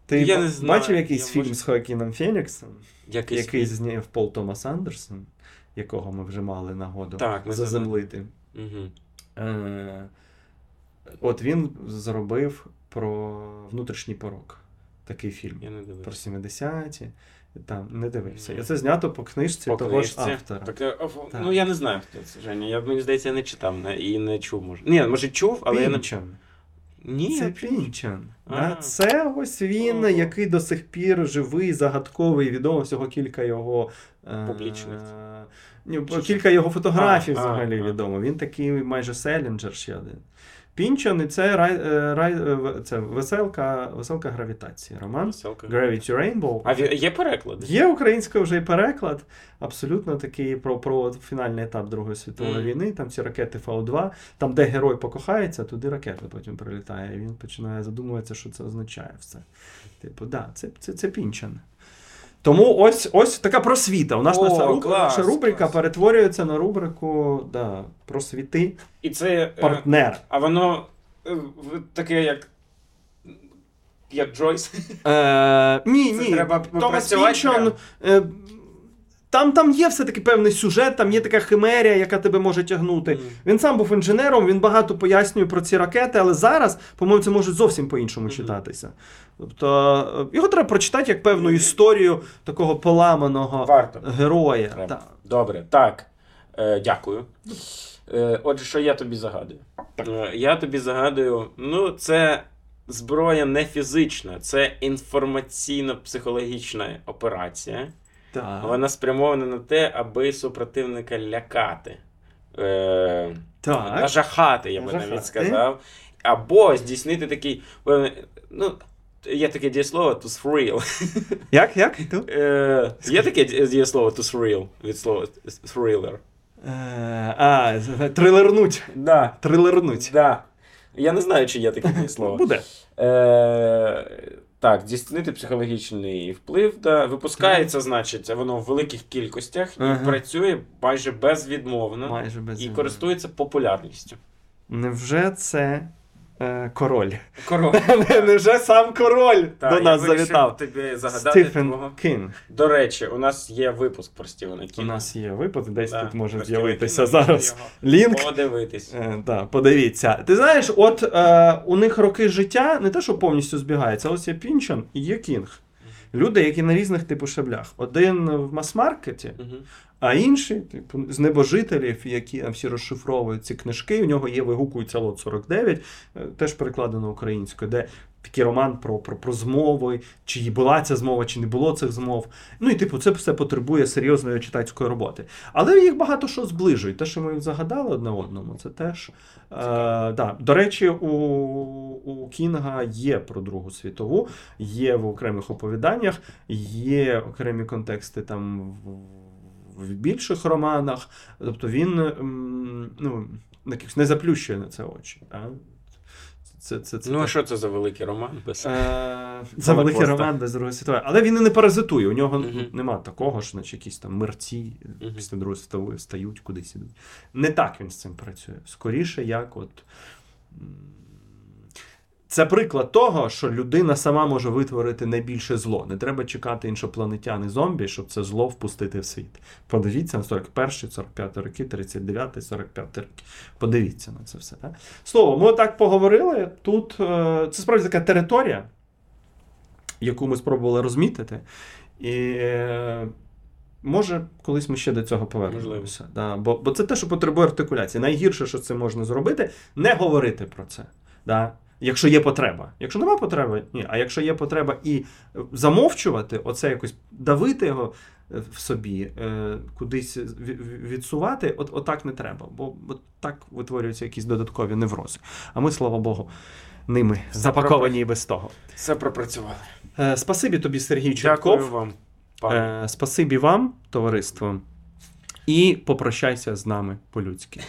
Ти Я ба- не знаю, бачив якийсь я фільм можу- з Хоакіном Феніксом, Якийсь який фільм. зняв Пол Томас Андерсон, якого ми вже мали нагоду Так, ми заземлити. Мгм. Е, От він зробив про внутрішній порок. Такий фільм. Я не Про 70-ті. Там не дивився. І це знято по книжці По того ж автора. Так, е, Так. Ну я не знаю, хто це Женя. Я мені здається, я не читав не- і не чув, може. Ні, може чув, але я не. Ні, Це Пінчан. А. Да? Це ось він, Ого. який до сих пір живий, загадковий, відомо всього кілька його. е, Публічних. ні, Кілька його фотографій а, взагалі а. відомо. Він такий майже селінджер ще один. Пінчан і це, рай, е, рай, е, це веселка, веселка гравітації. Роман Веселка. Gravity Rainbow. А є переклад? Є українською вже і переклад. Абсолютно такий про, про фінальний етап Другої світової Мгм. війни. Там ці ракети Фау-2, там, де герой покохається, туди ракета потім прилітає. І він починає задумуватися, що це означає все. Типу, да, це, це, це пінчан. Тому ось ось така просвіта. У нас О, наша, рубрика, клас, наша рубрика клас. перетворюється на рубрику да, просвіти І це. е. А воно е, таке, як. Як Джойс. Е, ні, Це ні. треба Томас Пінчон. Е, там, там є все-таки певний сюжет, там є така химерія, яка тебе може тягнути. Мгм. Він сам був інженером, він багато пояснює про ці ракети, але зараз, по-моєму, це може зовсім по-іншому Мгм. читатися. Тобто е, його треба прочитати як певну історію такого поламаного Варто. героя. Треба. Так. Добре, так. Е, дякую. Е, отже, що я тобі загадую? Е, я тобі загадую, ну, це зброя не фізична, це інформаційно-психологічна операція. Так. Вона спрямована на те, аби супротивника лякати. Е, так. Нажахати, я би Нажахати. навіть сказав. Або здійснити такий. Ну, є таке дієслово to thrill. Як? Як? Е, є таке ді- дієслово to thrill від слова thriller. Е, а, трилернуть. Да. Трилернуть. Да. Я не знаю, чи є таке дієслово. Буде. Е, так, здійснити психологічний вплив. Да. Випускається, значить, воно в великих кількостях і Ага. працює майже безвідмовно Майже безвідмовно і користується популярністю. Невже це король? Король. Невже сам король Та, до нас завітав? тобі загадати Стефен твого. Кінг. До речі, у нас є випуск про Стівена У нас є випуск, десь Да, тут може з'явитися Кінга, зараз лінк. Подивитись. Е, да, подивіться. Ти знаєш, от е, у них роки життя не те, що повністю збігаються, ось є Пінчон і є Кінг. Люди, які на різних типу шаблях. Один в мас-маркеті, а інший, типу, з небожителів, які там всі розшифровують ці книжки. У нього є вигукується лот 49, е, теж перекладено українською, де такий роман про, про, про змови, чи була ця змова, чи не було цих змов. Ну і типу, це все потребує серйозної читацької роботи. Але їх багато що зближує. Те, що ми загадали одне одному, це теж. Е, да. До речі, у, у Кінга є про Другу світову, є в окремих оповіданнях, є окремі контексти там в, в більших романах. Тобто він ну, не заплющує на це очі. А? Це, це, це Ну, а що це за великий роман? Без... Е, За великий роман без Другої світової. Але він і не паразитує. У нього нема такого, що наче якісь там мерці після Другої світової встають кудись ідуть. Не так він з цим працює. Скоріше, як от. Це приклад того, що людина сама може витворити найбільше зло. Не треба чекати іншопланетян і зомбі, щоб це зло впустити в світ. Подивіться на 41, 45 роки, 39, 45 роки. Подивіться на це все. Так? Слово, ми так поговорили. Тут е, це справді така територія, яку ми спробували розмітити. І е, може, колись ми ще до цього повернемося. Да, бо, бо це те, що потребує артикуляції. Найгірше, що це можна зробити, не говорити про це. Да? Якщо є потреба. Якщо нема потреби, ні. А якщо є потреба і замовчувати, оце якось давити його е, в собі, е, кудись ві- ві- відсувати, от, отак не треба. Бо, бо так витворюються якісь додаткові неврози. А ми, слава Богу, ними запаковані і без того. Все пропрацювали. Е, спасибі тобі, Сергій Чертков. Дякую вам. Е, спасибі вам, товариство. І попрощайся з нами по-людськи.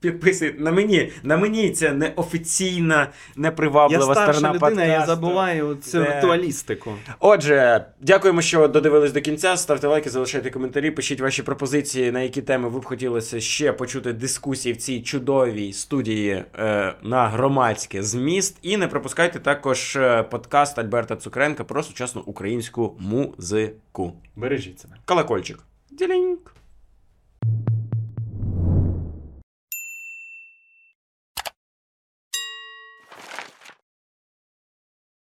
Підписуй на мені. На мені це неофіційна, Я неприваблива старша сторона людина, подкасту. я забуваю цю Де- актуалістику. Отже, дякуємо, що додивились до кінця. Ставте лайки, залишайте коментарі, пишіть ваші пропозиції, на які теми ви б хотілося ще почути дискусії в цій чудовій студії е, на громадське зміст. І не пропускайте також е, подкаст Альберта Цукренка про сучасну українську музику. Бережіть себе. Колокольчик. Діліньк.